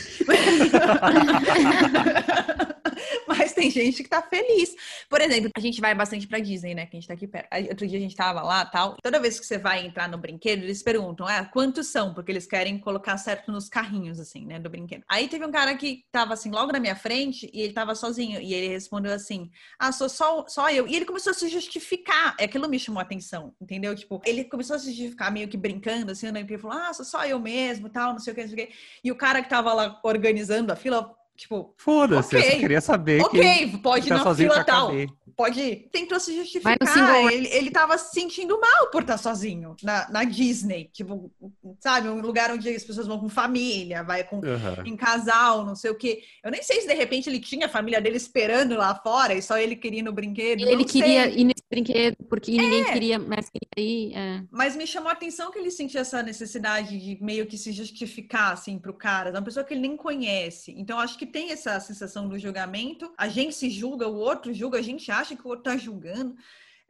mas tem gente que tá feliz. Por exemplo, a gente vai bastante pra Disney, né? Que a gente tá aqui perto. Outro dia a gente tava lá tal. Toda vez que você vai entrar no brinquedo, eles perguntam, ah, quantos são? Porque eles querem colocar certo nos carrinhos, assim, né? Do brinquedo. Aí teve um cara que tava assim, logo na minha frente, e ele tava sozinho. E ele respondeu assim: Ah, sou só, só eu. E ele começou a se justificar. É aquilo me chamou a atenção, entendeu? Tipo, ele começou a se justificar meio que brincando, assim, né? Ele falou: Ah, sou só eu mesmo, tal, não sei o que, não sei o que. E o cara que tava lá organizando a fila Tipo, foda-se, okay, eu só queria saber. Ok, pode ir tá na fila tal. Pode ir. Tentou se justificar. Ele, ele tava se sentindo mal por estar sozinho na, na Disney. Tipo, sabe, um lugar onde as pessoas vão com família, vai com uhum. em casal, não sei o quê. Eu nem sei se de repente ele tinha a família dele esperando lá fora e só ele queria ir no brinquedo. Ele queria ir nesse brinquedo porque é. ninguém queria mais queria ir. É. Mas me chamou a atenção que ele sentia essa necessidade de meio que se justificar assim pro cara, uma pessoa que ele nem conhece. Então acho que que tem essa sensação do julgamento. A gente se julga, o outro julga, a gente acha que o outro está julgando.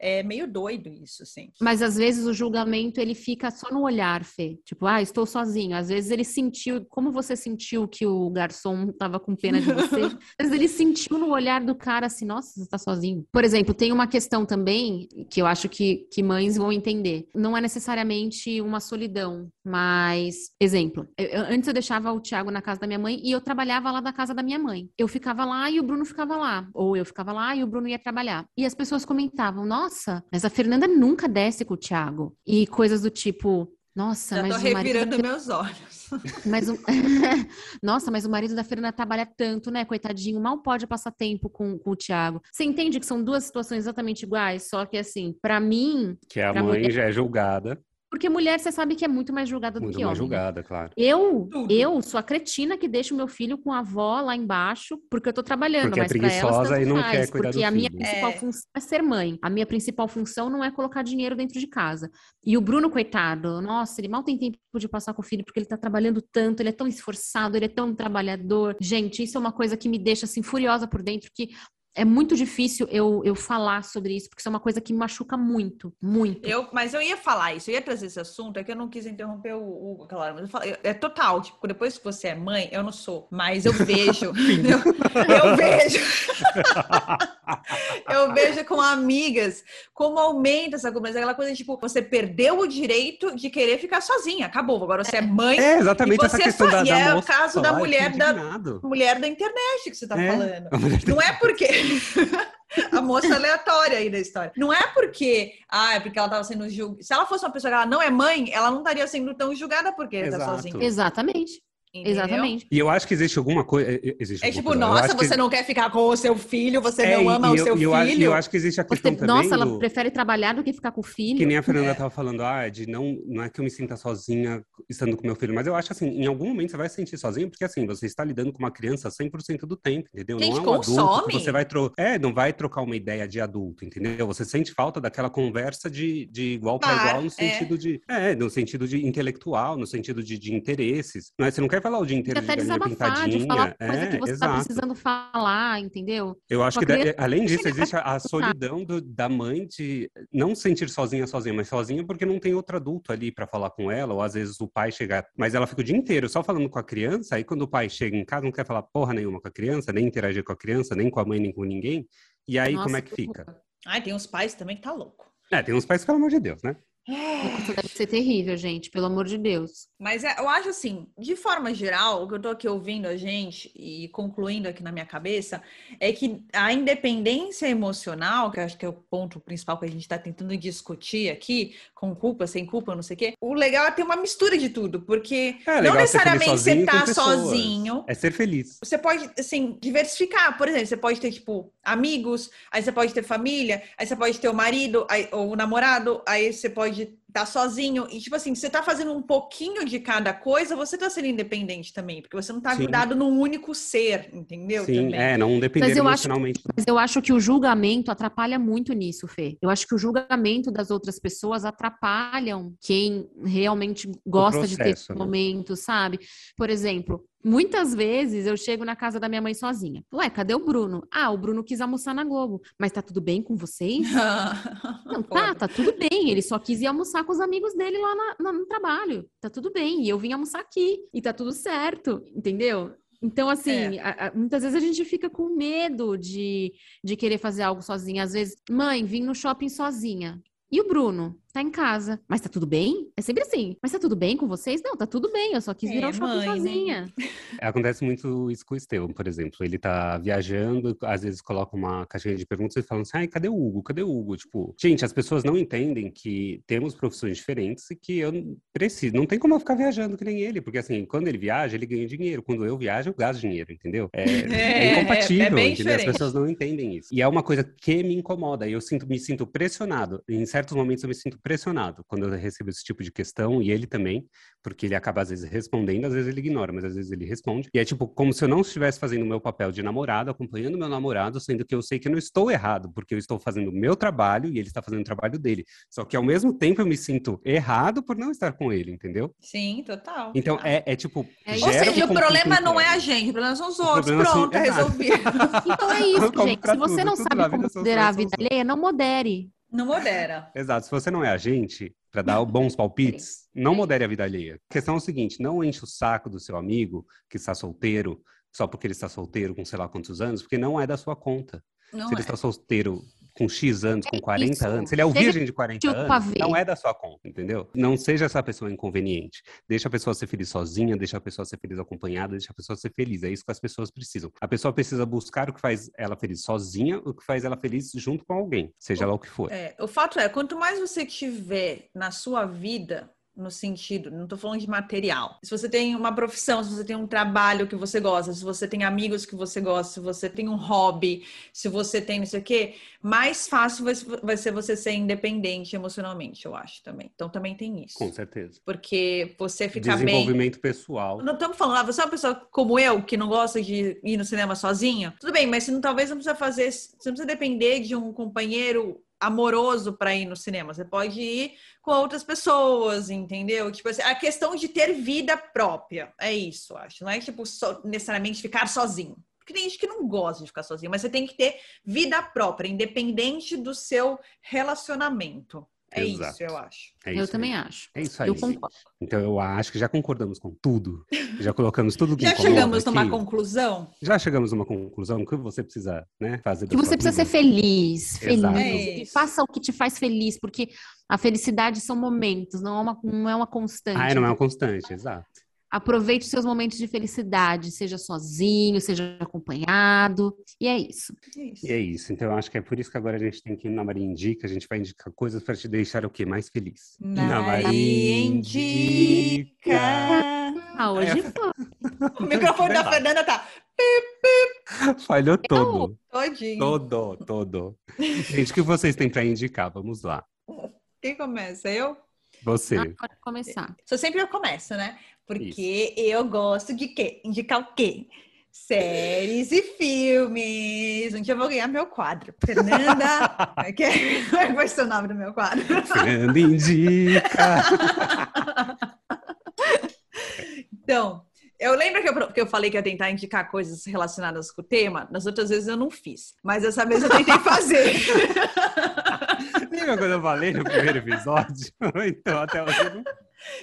É meio doido isso, assim. Mas às vezes o julgamento ele fica só no olhar, Fê. Tipo, ah, estou sozinho. Às vezes ele sentiu, como você sentiu que o garçom estava com pena de você? às vezes ele sentiu no olhar do cara assim, nossa, você está sozinho. Por exemplo, tem uma questão também que eu acho que, que mães vão entender. Não é necessariamente uma solidão, mas, exemplo, eu, antes eu deixava o Thiago na casa da minha mãe e eu trabalhava lá da casa da minha mãe. Eu ficava lá e o Bruno ficava lá. Ou eu ficava lá e o Bruno ia trabalhar. E as pessoas comentavam, nossa, nossa, mas a Fernanda nunca desce com o Thiago. E coisas do tipo, nossa, Já mas tô revirando meus olhos. Mas o... Nossa, mas o marido da Fernanda trabalha tanto, né? Coitadinho, mal pode passar tempo com, com o Thiago. Você entende que são duas situações exatamente iguais, só que assim, para mim. Que a mãe mulher... já é julgada. Porque mulher, você sabe que é muito mais julgada muito do que homem. Muito mais julgada, claro. Eu, eu sou a cretina que deixa o meu filho com a avó lá embaixo, porque eu tô trabalhando, porque é mas é preguiçosa elas, e não faz, quer cuidar Porque a minha principal é. função é ser mãe. A minha principal função não é colocar dinheiro dentro de casa. E o Bruno, coitado, nossa, ele mal tem tempo de passar com o filho, porque ele tá trabalhando tanto, ele é tão esforçado, ele é tão trabalhador. Gente, isso é uma coisa que me deixa, assim, furiosa por dentro, que é muito difícil eu, eu falar sobre isso, porque isso é uma coisa que me machuca muito, muito. Eu, mas eu ia falar isso, eu ia trazer esse assunto, é que eu não quis interromper o, o claro, mas eu falo, é total, tipo, depois que você é mãe, eu não sou, mas eu vejo, eu, eu, vejo, eu vejo com amigas como aumenta essa coisa, aquela coisa, tipo, você perdeu o direito de querer ficar sozinha, acabou, agora você é mãe. É, exatamente essa questão da, da é o caso da mulher da, mulher da internet que você tá é, falando. Não é porque a moça aleatória aí da história. Não é porque, ah, é porque ela estava sendo julgada. Se ela fosse uma pessoa que ela não é mãe, ela não estaria sendo tão julgada porque ela está sozinha. Exatamente. Entendeu? Exatamente. E eu acho que existe alguma coisa. é- Existe É tipo, nossa, acho que- você não quer ficar com o seu filho, você É, não ama e o eu- seu eu acho- filho. eu acho que existe a Você- questão também. nossa, ela do- prefere trabalhar do que ficar com o filho. Que nem a Fernanda É. tava falando, ah, de não, não é que eu me sinta sozinha estando com meu filho, mas eu acho assim, em algum momento você vai se sentir sozinho, porque assim, você está lidando com uma criança 100% do tempo, entendeu? Gente, não é um adulto consome. que você vai tro... é, não vai trocar uma ideia de adulto, entendeu? Você sente falta daquela conversa de, de igual para Par, igual no é. sentido de, é, no sentido de intelectual, no sentido de, de interesses. Não é, você não quer falar o dia inteiro de até galinha desabafar, pintadinha, de falar coisa é, que você tá precisando falar, entendeu? Eu acho que, criança, além disso, existe a, solidão do- da mãe de não se sentir sozinha, sozinha, mas sozinha porque não tem outro adulto ali para falar com ela, ou às vezes o pai chega, mas ela fica o dia inteiro só falando com a criança, aí quando o pai chega em casa não quer falar porra nenhuma com a criança, nem interagir com a criança, nem com a mãe, nem com ninguém, e aí como Nossa, é que que fica? Ai, tem uns pais também que tá louco. É, tem uns pais, pelo amor de Deus, né? Nossa, deve ser terrível, gente, pelo amor de Deus. Mas é- eu acho assim, de forma geral, o que eu tô aqui ouvindo a gente e concluindo aqui na minha cabeça é que a independência emocional, que eu acho que é o ponto principal que a gente tá tentando discutir aqui, com culpa, sem culpa, não sei o quê, o legal é ter uma mistura de tudo, porque É não necessariamente você sozinho tá sozinho. É ser feliz. Você pode, assim, diversificar. Por exemplo, você pode ter, tipo, amigos, aí você pode ter família, aí você pode ter o marido, aí, ou o namorado, aí você pode estar sozinho. E, tipo assim, você tá fazendo um pouquinho de cada coisa, você tá sendo independente também, porque você não tá grudado num único ser, entendeu? Sim, também. é, não depender Mas eu acho- emocionalmente. Mas eu acho que o julgamento atrapalha muito nisso, Fê. Eu acho que o julgamento das outras pessoas atrapalham quem realmente gosta de ter processo, esse né? momento, sabe? Por exemplo, muitas vezes eu chego na casa da minha mãe sozinha. Ué, cadê o Bruno? Ah, o Bruno quis almoçar na Globo. Mas tá tudo bem com vocês? Não, tá, tá tudo bem. Ele só quis ir almoçar com os amigos dele lá na- no trabalho. Tá tudo bem. E eu vim almoçar aqui. E tá tudo certo, entendeu? Então, assim, a- a- muitas vezes a gente fica com medo de, de querer fazer algo sozinha. Às vezes, mãe, vim no shopping sozinha. E o Bruno? Tá em casa. Mas tá tudo bem? É sempre assim. Mas tá tudo bem com vocês? Não, tá tudo bem. Eu só quis vir É, ao shopping mãe, né? sozinha. Acontece muito isso com o Estevam, por exemplo. Ele tá viajando, às vezes coloca uma caixinha de perguntas e falam assim: ai, cadê o Hugo? Cadê o Hugo? Tipo, gente, as pessoas não entendem que temos profissões diferentes e que eu preciso. Não tem como eu ficar viajando que nem ele, porque assim, quando ele viaja, ele ganha dinheiro. Quando eu viajo, eu gasto dinheiro, entendeu? É, É, é incompatível, é entendeu? As pessoas não entendem isso. E é uma coisa que me incomoda. Eu sinto, me sinto pressionado. Em certos momentos eu me sinto pressionado quando eu recebo esse tipo de questão, e ele também, porque ele acaba às vezes respondendo, às vezes ele ignora, mas às vezes ele responde. E é tipo como se eu não estivesse fazendo o meu papel de namorado, acompanhando meu namorado, sendo que eu sei que eu não estou errado, porque eu estou fazendo o meu trabalho e ele está fazendo o trabalho dele. Só que ao mesmo tempo eu me sinto errado por não estar com ele, entendeu? Sim, total. Então é, é tipo. É, Ou um seja, o problema não é a gente, o problema são os outros. são- Pronto, Exato. resolvido. Então é isso, gente. Se você tudo, não tudo sabe como moderar a vida alheia, não modere. Não modera. Exato. Se você não é a gente para dar bons palpites, não modere a vida alheia. A questão é o seguinte: não enche o saco do seu amigo que está solteiro só porque ele está solteiro com sei lá quantos anos, porque não é da sua conta. Não se ele é. está solteiro com X anos, com É 40 isso. anos, se ele é o Chega virgem de 40 de o anos, não é da sua conta, entendeu? Não seja essa pessoa inconveniente. Deixa a pessoa ser feliz sozinha, deixa a pessoa ser feliz acompanhada, deixa a pessoa ser feliz. É isso que as pessoas precisam. A pessoa precisa buscar o que faz ela feliz sozinha, o que faz ela feliz junto com alguém, seja lá o que for. É, o fato é, quanto mais você tiver na sua vida, no sentido, não estou falando de material. Se você tem uma profissão, se você tem um trabalho que você gosta, se você tem amigos que você gosta, se você tem um hobby, se você tem não sei o quê, mais fácil vai, ser você ser independente emocionalmente, eu acho também. Então também tem isso. Com certeza. Porque você ficar bem. Desenvolvimento pessoal. Não estamos falando, ah, você é uma pessoa como eu, que não gosta de ir no cinema sozinha? Tudo bem, mas você não, talvez não precisa fazer, você não precisa depender de um companheiro amoroso para ir no cinema. Você pode ir com outras pessoas, entendeu? Tipo assim, a questão de ter vida própria. É isso, acho. Não é tipo só, necessariamente ficar sozinho. Porque tem gente que não gosta de ficar sozinho, mas você tem que ter vida própria, independente do seu relacionamento. É Exato. isso, eu acho. É eu isso também aí. acho. É isso aí. Eu concordo. Então eu acho que já concordamos com tudo. Já colocamos tudo que Já chegamos numa aqui. conclusão? Já chegamos numa conclusão que você precisa, né, fazer. Que você precisa ser vida. feliz, Exato. feliz. É faça o que te faz feliz, porque a felicidade são momentos, não é uma, não é uma constante. Ah, não é uma constante, exato. Aproveite os seus momentos de felicidade, seja sozinho, seja acompanhado, e é isso. É isso. E é isso. Então eu acho que é por isso que agora a gente tem que ir na Maria Indica, a gente vai indicar coisas para te deixar o quê? Mais feliz. Na Maria Indica. Ah, hoje foi. O microfone da Fernanda tá. Falhou todo. Todinho. Todo, todo. Gente, o que vocês têm para indicar? Vamos lá. Quem começa? Eu? Você. Ah, pode começar. Sou sempre eu começo, né? Porque eu gosto de quê? Indicar o quê? Séries e filmes. Um dia eu vou ganhar meu quadro. Fernanda. Como é que é? Vai ser o nome do meu quadro? Fernanda indica. Então, eu lembro que eu, que eu falei que ia tentar indicar coisas relacionadas com o tema. Nas outras vezes eu não fiz. Mas dessa vez eu tentei fazer. Lembra quando eu falei no primeiro episódio? Então, até hoje eu não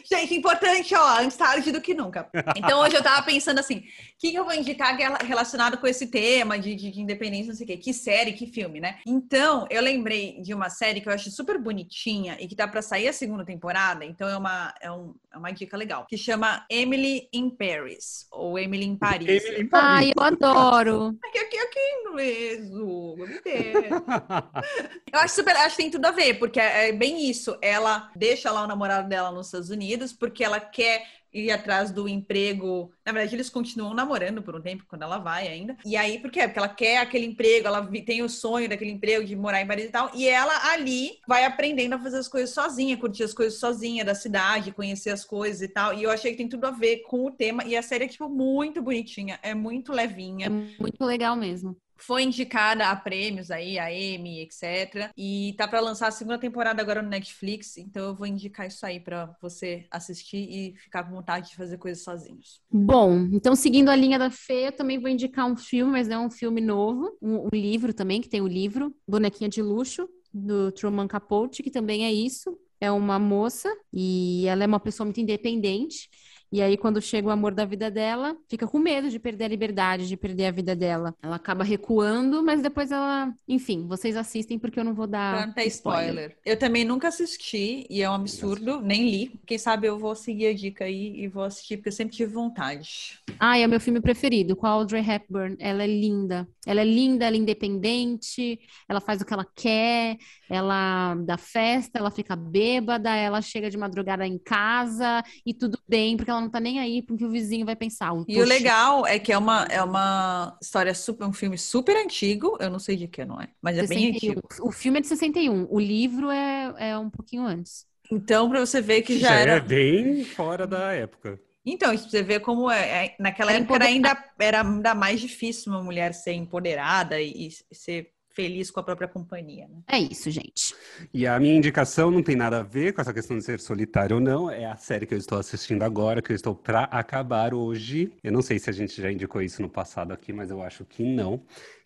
Gente, importante, ó, antes tarde do que nunca. Então, hoje eu tava pensando assim, o que, eu vou indicar é relacionado com esse tema de, de, de, independência, não sei o quê, que série, que filme, né? Então, eu lembrei de uma série que eu acho super bonitinha e que tá para sair a segunda temporada, então é uma, é, um, é uma dica legal, que chama Emily in Paris, ou Emily em Paris. Emily em Paris. Ai, eu adoro. Aqui, aqui, aqui em inglês, Hugo, me. Eu acho super, acho que tem tudo a ver, porque é, é bem isso, ela deixa lá o namorado dela nos Estados Unidos porque ela quer ir atrás do emprego. Na verdade, eles continuam namorando por um tempo, quando ela vai ainda. E aí, por quê? Porque ela quer aquele emprego, ela tem o sonho daquele emprego de morar em Paris e tal. E ela ali vai aprendendo a fazer as coisas sozinha, curtir as coisas sozinha da cidade, conhecer as coisas e tal. E eu achei que tem tudo a ver com o tema. E a série é, tipo, muito bonitinha, é muito levinha. É muito legal mesmo foi indicada a prêmios aí, a Emmy, etc. E tá para lançar a segunda temporada agora no Netflix, então eu vou indicar isso aí para você assistir e ficar com vontade de fazer coisas sozinhos. Bom, então seguindo a linha da Fê, eu também vou indicar um filme, mas é um filme novo, um, um livro também, que tem o livro Bonequinha de Luxo, do Truman Capote, que também é isso. É uma moça e ela é uma pessoa muito independente. E aí, quando chega o amor da vida dela, fica com medo de perder a liberdade, de perder a vida dela. Ela acaba recuando, mas depois ela. Enfim, vocês assistem porque eu não vou dar. Tanta spoiler. spoiler. Eu também nunca assisti e é um absurdo, nem li. Quem sabe eu vou seguir a dica aí e vou assistir, porque eu sempre tive vontade. Ah, é o meu filme preferido, com a Audrey Hepburn. Ela é linda. Ela é linda, ela é independente, ela faz o que ela quer, ela dá festa, ela fica bêbada, ela chega de madrugada em casa e tudo bem, porque ela não tá nem aí porque o vizinho vai pensar. e o legal é que é uma, é uma história super, um filme super antigo, eu não sei de que não é, mas é 61. bem antigo. O filme é de 61, o livro é, é um pouquinho antes. Então, para você ver que já, já era... é bem fora da época. Então, você vê como é, é naquela época era ainda, era ainda mais difícil uma mulher ser empoderada e, e ser feliz com a própria companhia. Né? É isso, gente. E a minha indicação não tem nada a ver com essa questão de ser solitário ou não. É a série que eu estou assistindo agora, que eu estou para acabar hoje. Eu não sei se a gente já indicou isso no passado aqui, mas eu acho que não.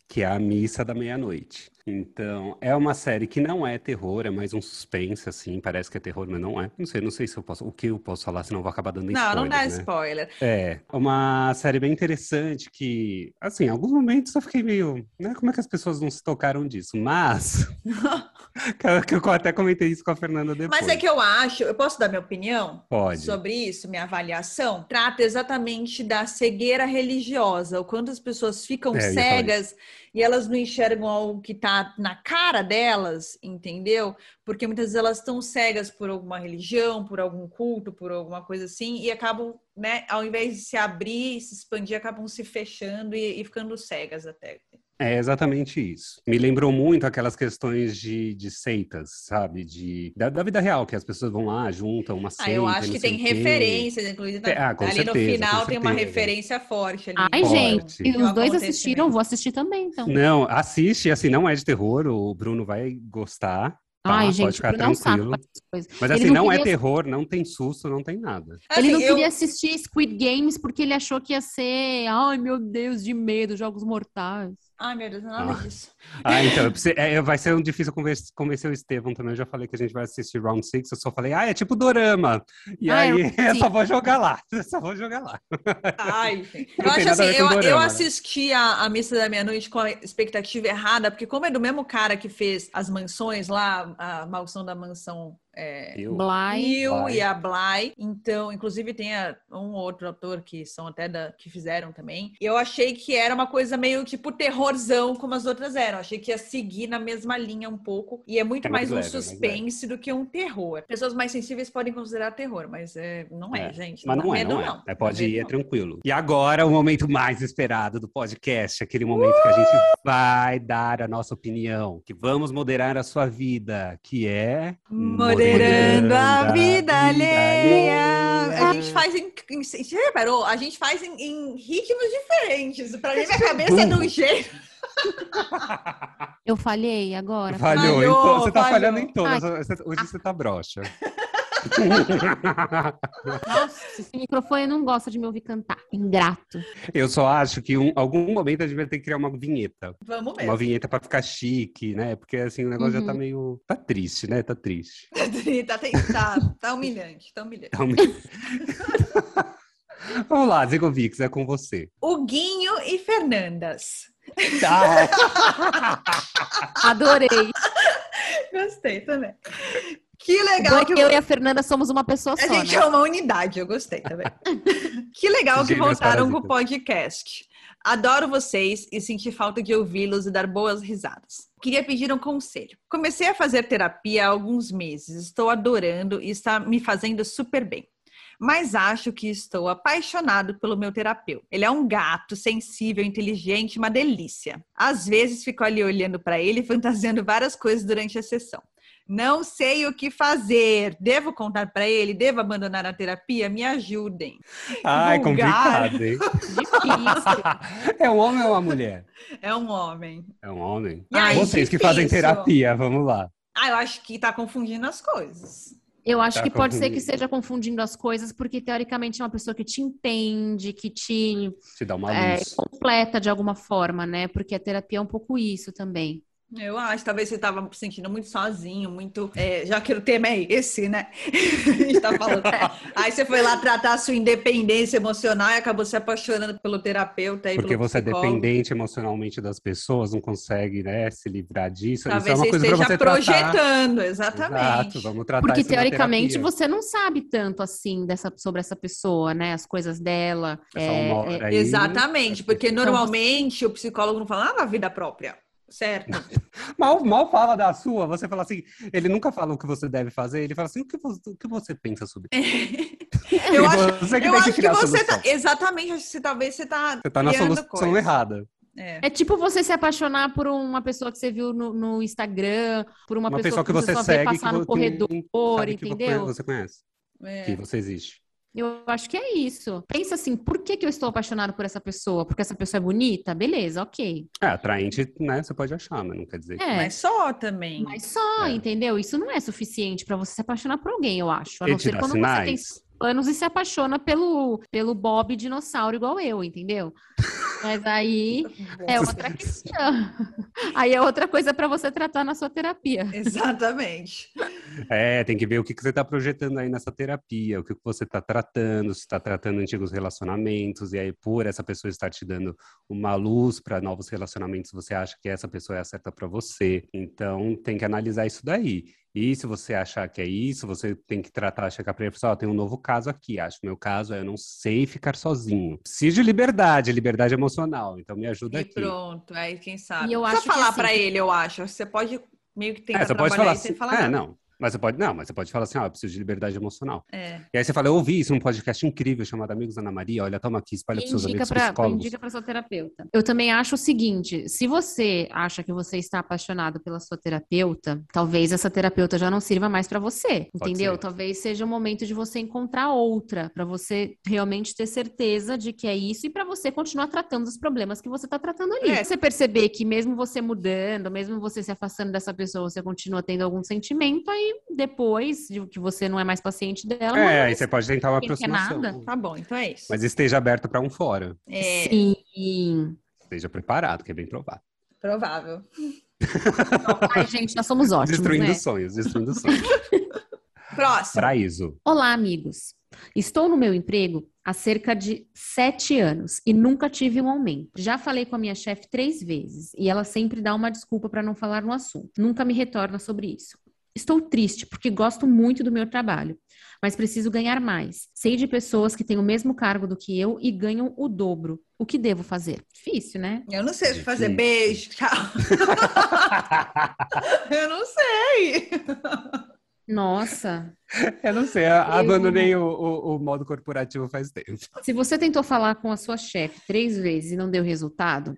Que é a Missa da Meia-Noite. Então, é uma série que não é terror, é mais um suspense, assim, parece que é terror, mas não é. Não sei, não sei se eu posso, o que eu posso falar, senão eu vou acabar dando spoiler, Não, não dá né? spoiler. É, uma série bem interessante que, assim, em alguns momentos eu fiquei meio, né, como é que as pessoas não se tocaram disso? Mas, que eu até comentei isso com a Fernanda depois. Mas é que eu acho, eu posso dar minha opinião? Pode. Sobre isso, minha avaliação? Trata exatamente da cegueira religiosa, o quanto as pessoas ficam é, cegas e elas não enxergam algo que está na cara delas, entendeu? Porque muitas vezes elas estão cegas por alguma religião, por algum culto, por alguma coisa assim, e acabam, né, ao invés de se abrir, se expandir, acabam se fechando e, e ficando cegas até. É exatamente isso. Me lembrou muito aquelas questões de, de seitas, sabe? De, da, da, vida real, que as pessoas vão lá, juntam uma seita. Ah, eu acho que tem referências, inclusive. Ah, ali certeza, no final tem uma referência forte ali. Ai, forte. gente, os dois assistiram, vou assistir também, então. Não, assiste, assim, não é de terror, o Bruno vai gostar. Tá, Ai, gente, pode ficar tranquilo. Mas assim, não, não é terror, não tem susto, não tem nada. Ele não eu... queria assistir Squid Games porque ele achou que ia ser, ai meu Deus, de medo, jogos mortais. Ai, meu Deus, nada ah. disso. Ah, então, é, vai ser um difícil convencer, convencer o Estevão também. Eu já falei que a gente vai assistir Round 6, eu só falei, ah, é tipo Dorama. E Ai, aí, eu só vou jogar lá. Eu só vou jogar lá. Ai, eu acho assim, eu, dorama, eu assisti a, a Missa da Meia-Noite com a expectativa errada, porque como é do mesmo cara que fez as mansões lá, a Maldição da Mansão é, Eu. Bly. E a Bly. Então, inclusive tem a- um outro ator que são até da que fizeram também. E eu achei que era uma coisa meio tipo terrorzão como as outras eram. Achei que ia seguir na mesma linha um pouco e é muito É mais mais um leve, é mais suspense do que um terror. Pessoas mais sensíveis podem considerar terror, mas é, não é, É, gente. Mas dá não é, medo, não é. É, pode ir, é não. tranquilo. E agora, o momento mais esperado do podcast, aquele momento que a gente vai dar a nossa opinião, que vamos moderar a sua vida, que é... Moderando a vida alheia. A gente faz em, em- Você reparou? A gente faz em, em ritmos diferentes. Pra mim, minha cabeça é de um jeito. Eu falhei agora. Falhou, Falhou, então, você tá falhou. falhando em todas. Você- Hoje você tá broxa. Nossa, esse microfone não gosta de me ouvir cantar. Ingrato. Eu só acho que em algum momento a gente vai ter que criar uma vinheta. Vamos Uma mesmo. vinheta pra ficar chique, né? Porque assim, o negócio já tá Uhum. meio. Tá triste, né? Tá triste. tá, tá, tá humilhante, tá humilhante. Então, Vamos lá, Zigovix, é com você. O Guinho e Fernandas. Adorei. Gostei também. Que legal que eu e a Fernanda somos uma pessoa A só, gente né? é uma unidade, eu gostei também. que legal que voltaram com o podcast. Adoro vocês e senti falta de ouvi-los e dar boas risadas. Queria pedir um conselho. Comecei a fazer terapia há alguns meses, estou adorando e está me fazendo super bem. Mas acho que estou apaixonado pelo meu terapeuta. Ele é um gato, sensível, inteligente, uma delícia. Às vezes fico ali olhando para ele e fantasiando várias coisas durante a sessão. Não sei o que fazer. Devo contar para ele? Devo abandonar a terapia? Me ajudem. Ai, Vulgar. complicado, hein? Difícil. É um homem ou uma mulher? É um homem. É um homem. E aí, Vocês que fazem difícil. terapia, vamos lá. Ah, eu acho que tá confundindo as coisas. Eu acho Tá que pode ser que esteja confundindo as coisas, porque teoricamente é uma pessoa que te entende, que te Te dá uma é, luz. completa de alguma forma, né? Porque a terapia é um pouco isso também. Eu acho, talvez você estava se sentindo muito sozinho, muito. é, já que o tema é esse, né? a gente tá falando. Aí você foi lá tratar a sua independência emocional e acabou se apaixonando pelo terapeuta. Porque pelo você é dependente emocionalmente das pessoas, não consegue né, se livrar disso. Talvez Isso é uma você coisa esteja você tratar. projetando, Exato, exatamente. vamos tratar Porque isso na teoricamente você não sabe tanto assim dessa, sobre essa pessoa, né? As coisas dela. É é, é- aí. Exatamente, porque Então, normalmente o psicólogo não fala nada da vida própria, certo? Mal, mal fala da sua, você fala assim, ele nunca fala o que você deve fazer, ele fala assim, o que você, o que você pensa sobre isso? Eu acho, você que eu acho que a você tá. Exatamente, acho que você, talvez você tá. Você tá na solução coisa. errada. É. É tipo você se apaixonar por uma pessoa que você viu no, no Instagram, por uma, Uma pessoa que você só segue, vê que passar no corredor, que sabe que entendeu? você conhece, É. que você existe. Eu acho que é isso. Pensa assim, por que, que eu estou apaixonado por essa pessoa? Porque essa pessoa é bonita? Beleza, ok. É, atraente, né, você pode achar, mas não quer dizer. É, Mas só também. mas só, É. entendeu? Isso não é suficiente pra você se apaixonar por alguém, eu acho. A não ser quando você tem sinais. anos e se apaixona pelo, pelo Bob dinossauro igual eu, entendeu? Mas aí é outra questão. Aí é outra coisa pra você tratar na sua terapia. Exatamente. É, tem que ver o que, que você está projetando aí nessa terapia, o que, que você está tratando, se está tratando antigos relacionamentos, e aí por essa pessoa estar te dando uma luz para novos relacionamentos, você acha que essa pessoa é a certa para você. Então tem que analisar isso daí. E se você achar que é isso, você tem que tratar, chegar para ele e falar, ó, tem um novo caso aqui, acho que meu caso é eu não sei ficar sozinho. Preciso de liberdade, liberdade emocional, então me ajuda E aqui. pronto, aí quem sabe. E eu acho falar assim- pra ele, eu acho. Você pode meio que tentar É, você pode falar e assim, fala é, não. Mas você pode, não, mas você pode falar assim, ó, eu preciso de liberdade emocional. É. E aí você fala, eu ouvi isso num podcast incrível chamado Amigos Ana Maria, olha, toma aqui, espalha pros seus amigos para psicólogos. indica para sua terapeuta. Eu também acho o seguinte: se você acha que você está apaixonado pela sua terapeuta, talvez essa terapeuta já não sirva mais para você, Pode entendeu? ser. Talvez seja o momento de você encontrar outra, para você realmente ter certeza de que é isso e para você continuar tratando os problemas que você está tratando ali. É. Você perceber que mesmo você mudando, mesmo você se afastando dessa pessoa, você continua tendo algum sentimento, aí depois de que você não é mais paciente dela, É, aí você pode tentar uma aproximação. nada? Tá bom, então é isso. Mas esteja aberto para um fora. É Sim. Esteja preparado, que é bem provável. provável. Ai, gente, nós somos ótimos, Destruindo né? sonhos, destruindo sonhos. Próximo. Paraíso. Olá, amigos. Estou no meu emprego há cerca de sete anos e nunca tive um aumento. Já falei com a minha chefe três vezes e ela sempre dá uma desculpa para não falar no assunto. Nunca me retorna sobre isso. Estou triste porque gosto muito do meu trabalho, mas preciso ganhar mais. Sei de pessoas que têm o mesmo cargo do que eu e ganham o dobro. O que devo fazer? Difícil, né? Eu não sei que fazer. Beijo, tchau. eu não sei. Nossa. Eu não sei, eu abandonei o, o, o, modo corporativo faz tempo. Se você tentou falar com a sua chefe três vezes e não deu resultado,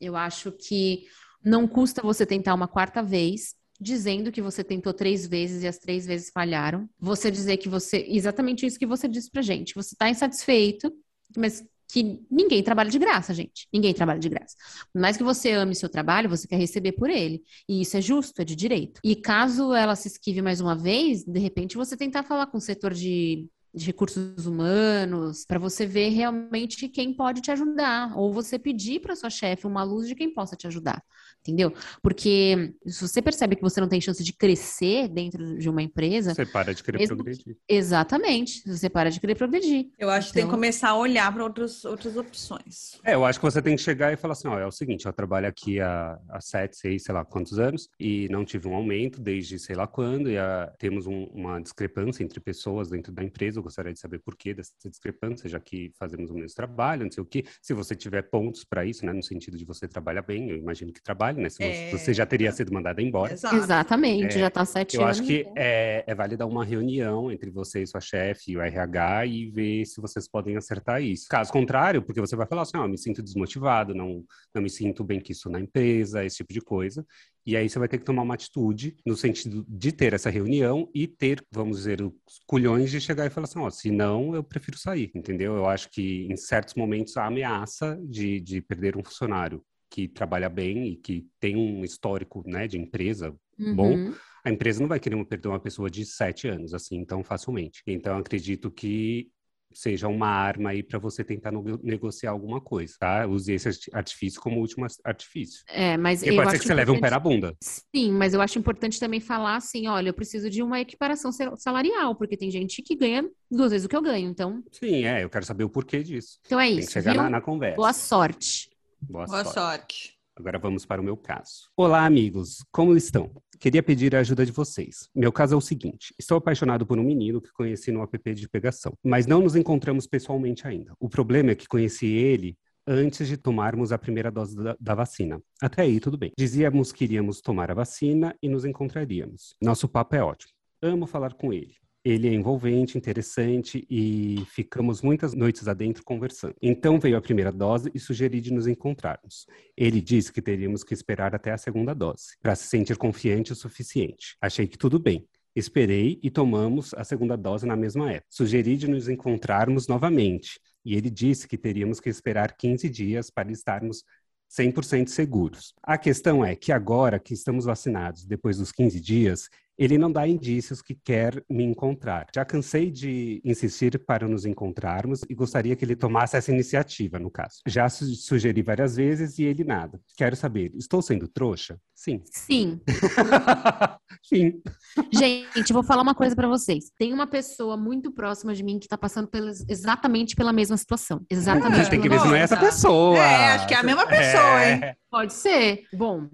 eu acho que não custa você tentar uma quarta vez, dizendo que você tentou três vezes e as três vezes falharam. Você dizer que você. Exatamente isso que você disse pra gente. Você tá insatisfeito, mas que ninguém trabalha de graça, gente. Ninguém trabalha de graça. Por mais que você ame seu trabalho, você quer receber por ele. E isso é justo, é de direito. E caso ela se esquive mais uma vez, de repente você tentar falar com o setor de de recursos humanos, para você ver realmente quem pode te ajudar, ou você pedir para sua chefe uma luz de quem possa te ajudar entendeu? Porque se você percebe que você não tem chance de crescer dentro de uma empresa. Você para de querer mesmo... progredir. Exatamente, você para de querer progredir. Eu acho então... que tem que então começar a olhar para outras opções. É, eu acho que você tem que chegar e falar assim: ó, é o seguinte, eu trabalho aqui há, há sete, seis, sei lá quantos anos, e não tive um aumento desde sei lá quando, e a, temos um, uma discrepância entre pessoas dentro da empresa. Eu gostaria de saber por que dessa discrepância, já que fazemos o mesmo trabalho, não sei o quê. Se você tiver pontos para isso, né, no sentido de você trabalhar bem, eu imagino que trabalhe trabalho, né? Se é... você já teria sido mandada embora. Exato. Exatamente, é, já está sete eu anos. Eu acho que é, é válido uma reunião entre você e sua chefe e o RH e ver se vocês podem acertar isso. Caso contrário, porque você vai falar assim, ó, oh, me sinto desmotivado, não, não me sinto bem que isso na empresa, esse tipo de coisa. E aí você vai ter que tomar uma atitude no sentido de ter essa reunião e ter, vamos dizer, os culhões de chegar e falar assim, ó, oh, se não, eu prefiro sair, entendeu? Eu acho que em certos momentos a ameaça de, de perder um funcionário que trabalha bem e que tem um histórico né, de empresa uhum. bom, a empresa não vai querer perder uma pessoa de sete anos assim tão facilmente. Então, acredito que seja uma arma aí para você tentar negociar alguma coisa, tá? Use esse artifício como último artifício. É, mas e pode ser que você leve um pé na bunda. Sim, mas eu acho importante também falar assim, olha, eu preciso de uma equiparação salarial, porque tem gente que ganha duas vezes o que eu ganho, então... Sim, é, eu quero saber o porquê disso. Então é tem isso, que chegar na, na, conversa. Boa sorte. Boa, Boa sorte. sorte. Agora vamos para o meu caso. Olá, amigos. Como estão? Queria pedir a ajuda de vocês. Meu caso é o seguinte: estou apaixonado por um menino que conheci no app de pegação, mas não nos encontramos pessoalmente ainda. O problema é que conheci ele antes de tomarmos a primeira dose da, da, vacina. Até aí, tudo bem. Dizíamos que iríamos tomar a vacina e nos encontraríamos. Nosso papo é ótimo. Amo falar com ele. Ele é envolvente, interessante e ficamos muitas noites adentro conversando. Então veio a primeira dose e sugeri de nos encontrarmos. Ele disse que teríamos que esperar até a segunda dose, para se sentir confiante o suficiente. Achei que tudo bem. Esperei e tomamos a segunda dose na mesma época. Sugeri de nos encontrarmos novamente e ele disse que teríamos que esperar 15 dias para estarmos 100% seguros. A questão é que agora que estamos vacinados, depois dos 15 dias, ele não dá indícios que quer me encontrar. Já cansei de insistir para nos encontrarmos e gostaria que ele tomasse essa iniciativa, no caso. Já su sugeri várias vezes e ele nada. Quero saber, estou sendo trouxa? Sim. Sim. Sim. Gente, vou falar uma coisa para vocês. Tem uma pessoa muito próxima de mim que tá passando pela, exatamente pela mesma situação. Exatamente. É, tem que ver se não é essa pessoa. É, acho que é a mesma pessoa, é... hein? Pode ser. Bom.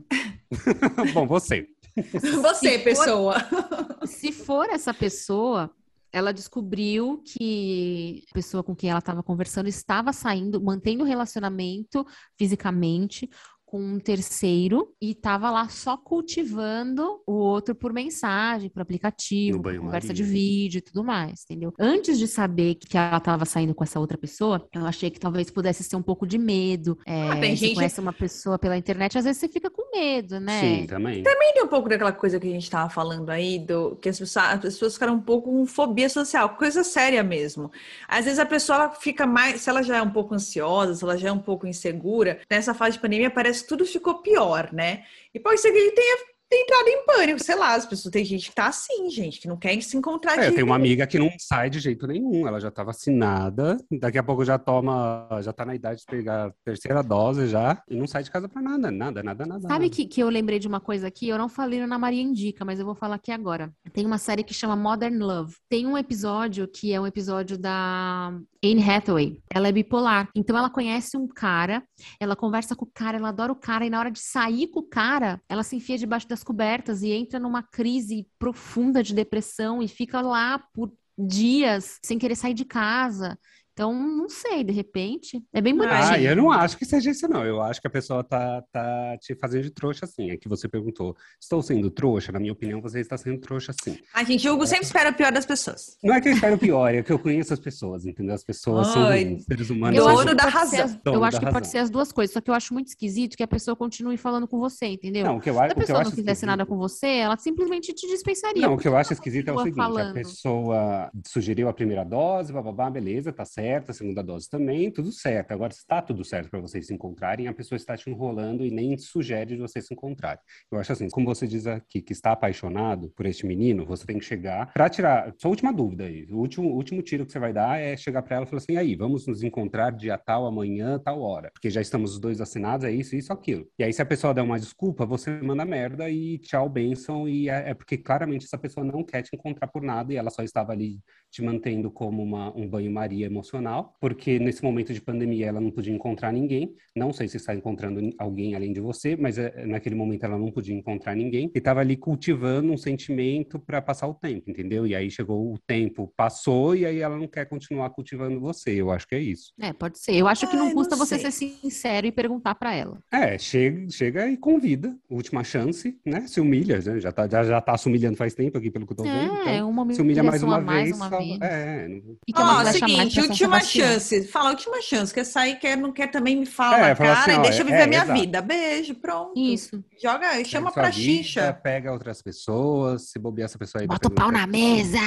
Bom, você. Você, se pessoa. For, se for essa pessoa, ela descobriu que a pessoa com quem ela estava conversando estava saindo, mantendo o relacionamento fisicamente com um terceiro e tava lá só cultivando o outro por mensagem, por aplicativo, por conversa de vídeo e tudo mais, entendeu? Antes de saber que ela tava saindo com essa outra pessoa, eu achei que talvez pudesse ser um pouco de medo. É, ah, tem gente... conhece uma pessoa pela internet, às vezes você fica com medo, né? Sim, também. Também tem um pouco daquela coisa que a gente tava falando aí, do que as pessoas, as pessoas ficaram um pouco com fobia social, coisa séria mesmo. Às vezes a pessoa fica mais, se ela já é um pouco ansiosa, se ela já é um pouco insegura, nessa fase de pandemia parece tudo ficou pior, né? E pode ser que ele tenha entrado em pânico, sei lá, as pessoas, tem gente que tá assim, gente, que não quer se encontrar. É, eu tenho uma amiga que não sai de jeito nenhum, ela já tá vacinada, daqui a pouco já toma, já tá na idade de pegar a terceira dose já, e não sai de casa pra nada, nada, nada, nada. Sabe nada. Que, que eu lembrei de uma coisa aqui, eu não falei na Maria Indica, mas eu vou falar aqui agora. Tem uma série que chama Modern Love. Tem um episódio que é um episódio da Anne Hathaway. Ela é bipolar, então ela conhece um cara, ela conversa com o cara, ela adora o cara, e na hora de sair com o cara, ela se enfia debaixo da cobertas e entra numa crise profunda de depressão e fica lá por dias sem querer sair de casa. Então, não sei, de repente. É bem bonitinho. Ah, eu não acho que seja isso, não. Eu acho que a pessoa tá, tá te fazendo de trouxa assim. É que você perguntou, estou sendo trouxa? Na minha opinião, você está sendo trouxa sim. A gente, Hugo sempre espera o pior das pessoas. Não é que eu espero o pior, é que eu conheço as pessoas, entendeu? As pessoas são Ai, ruins, seres humanos. Eu são acho da pode razão. ser as- eu acho da que pode razão. ser as duas coisas, só que eu acho muito esquisito que a pessoa continue falando com você, entendeu? Não, o que eu, Se a- a pessoa acho não quisesse esquisito- nada com você, ela simplesmente te dispensaria. Não, o que eu acho esquisito é o seguinte: a falando? pessoa sugeriu a primeira dose, bababá, beleza, tá certo, a segunda dose também, tudo certo. Agora, se tá tudo certo para vocês se encontrarem, a pessoa está te enrolando e nem sugere de vocês se encontrarem. Eu acho assim, como você diz aqui, que está apaixonado por este menino, você tem que chegar para tirar. Sua última dúvida aí, o último, último tiro que você vai dar é chegar para ela e falar assim: aí, vamos nos encontrar dia tal, amanhã, tal hora, porque já estamos os dois assinados, é isso, isso, aquilo. E aí, se a pessoa der uma desculpa, você manda merda e tchau, benção, e é, é porque claramente essa pessoa não quer te encontrar por nada e ela só estava ali te mantendo como uma, um banho-maria emocional, porque nesse momento de pandemia ela não podia encontrar ninguém. Não sei se está encontrando alguém além de você, mas é, naquele momento ela não podia encontrar ninguém e estava ali cultivando um sentimento para passar o tempo, entendeu? E aí chegou o tempo, passou e aí ela não quer continuar cultivando você. Eu acho que é isso. É, pode ser. Eu acho que não Ai, custa não você ser sincero e perguntar pra ela. É, chega, chega e convida. Última chance, né? Se humilha, né? Já tá, já, já tá se humilhando faz tempo aqui, pelo que eu tô vendo. É, então, uma se humilha mais uma mais, vez. uma só- vez. É, não- E é Ó, seguinte, última chance. Fala, última chance. Quer sair, quer, não quer também me falar É, na fala cara assim, e ó, deixa eu é, viver a minha exato. vida. Beijo, pronto. Isso. Joga, Segue chama pra vida, xixa. Pega outras pessoas, se bobear essa pessoa aí. Bota o pau na mesa!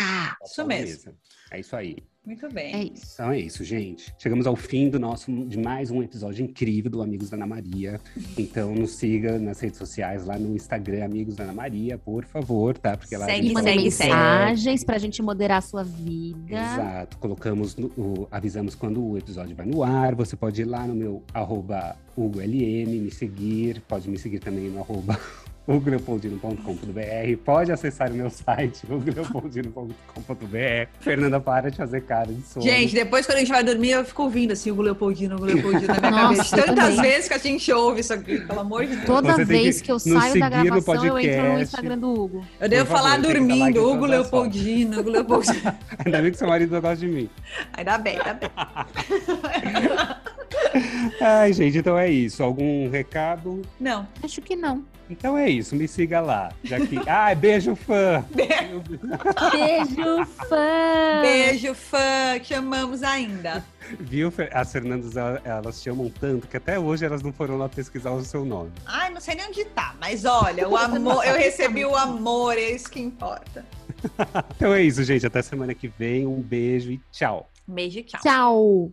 Isso mesmo. É isso aí. Muito bem. É isso. Então é isso, gente. Chegamos ao fim do nosso de mais um episódio incrível do Amigos da Ana Maria. Então nos siga nas redes sociais, lá no Instagram Amigos da Ana Maria, por favor, tá? Porque lá a Segue, gente Mandem segue, mensagens pra gente moderar a sua vida. Exato. Colocamos, no- o- avisamos quando o episódio vai no ar. Você pode ir lá no meu arroba HugoLM, me seguir. Pode me seguir também no arroba hugoleopoldino.com.br. Pode acessar o meu site, hugoleopoldino.com.br. Fernanda, para de fazer cara de sono. Gente, depois quando a gente vai dormir, eu fico ouvindo assim, o Leopoldino, o Leopoldino na minha Nossa, cabeça. Tantas também. vezes que a gente ouve isso aqui, pelo amor de Deus. Toda Você vez que que, eu saio da gravação, eu entro no. Instagram do Hugo. Eu devo favor, falar dormindo, Hugo Leopoldino, Hugo Leopoldino. Ainda bem que seu marido não gosta de mim. Ainda bem, ainda bem. Ai, gente, então é isso. Algum recado? Não. Acho que não. Então é isso, me siga lá. Já que... Ai, beijo, fã! Beijo, fã! Beijo, fã, te amamos ainda. Viu? As Fernandas, ela- elas te amam tanto que até hoje elas não foram lá pesquisar o seu nome. Ai, não sei nem onde tá, mas olha, o amor, eu recebi o amor, é isso que importa. Então é isso, gente. Até semana que vem. Um beijo e tchau. Beijo, tchau. Tchau!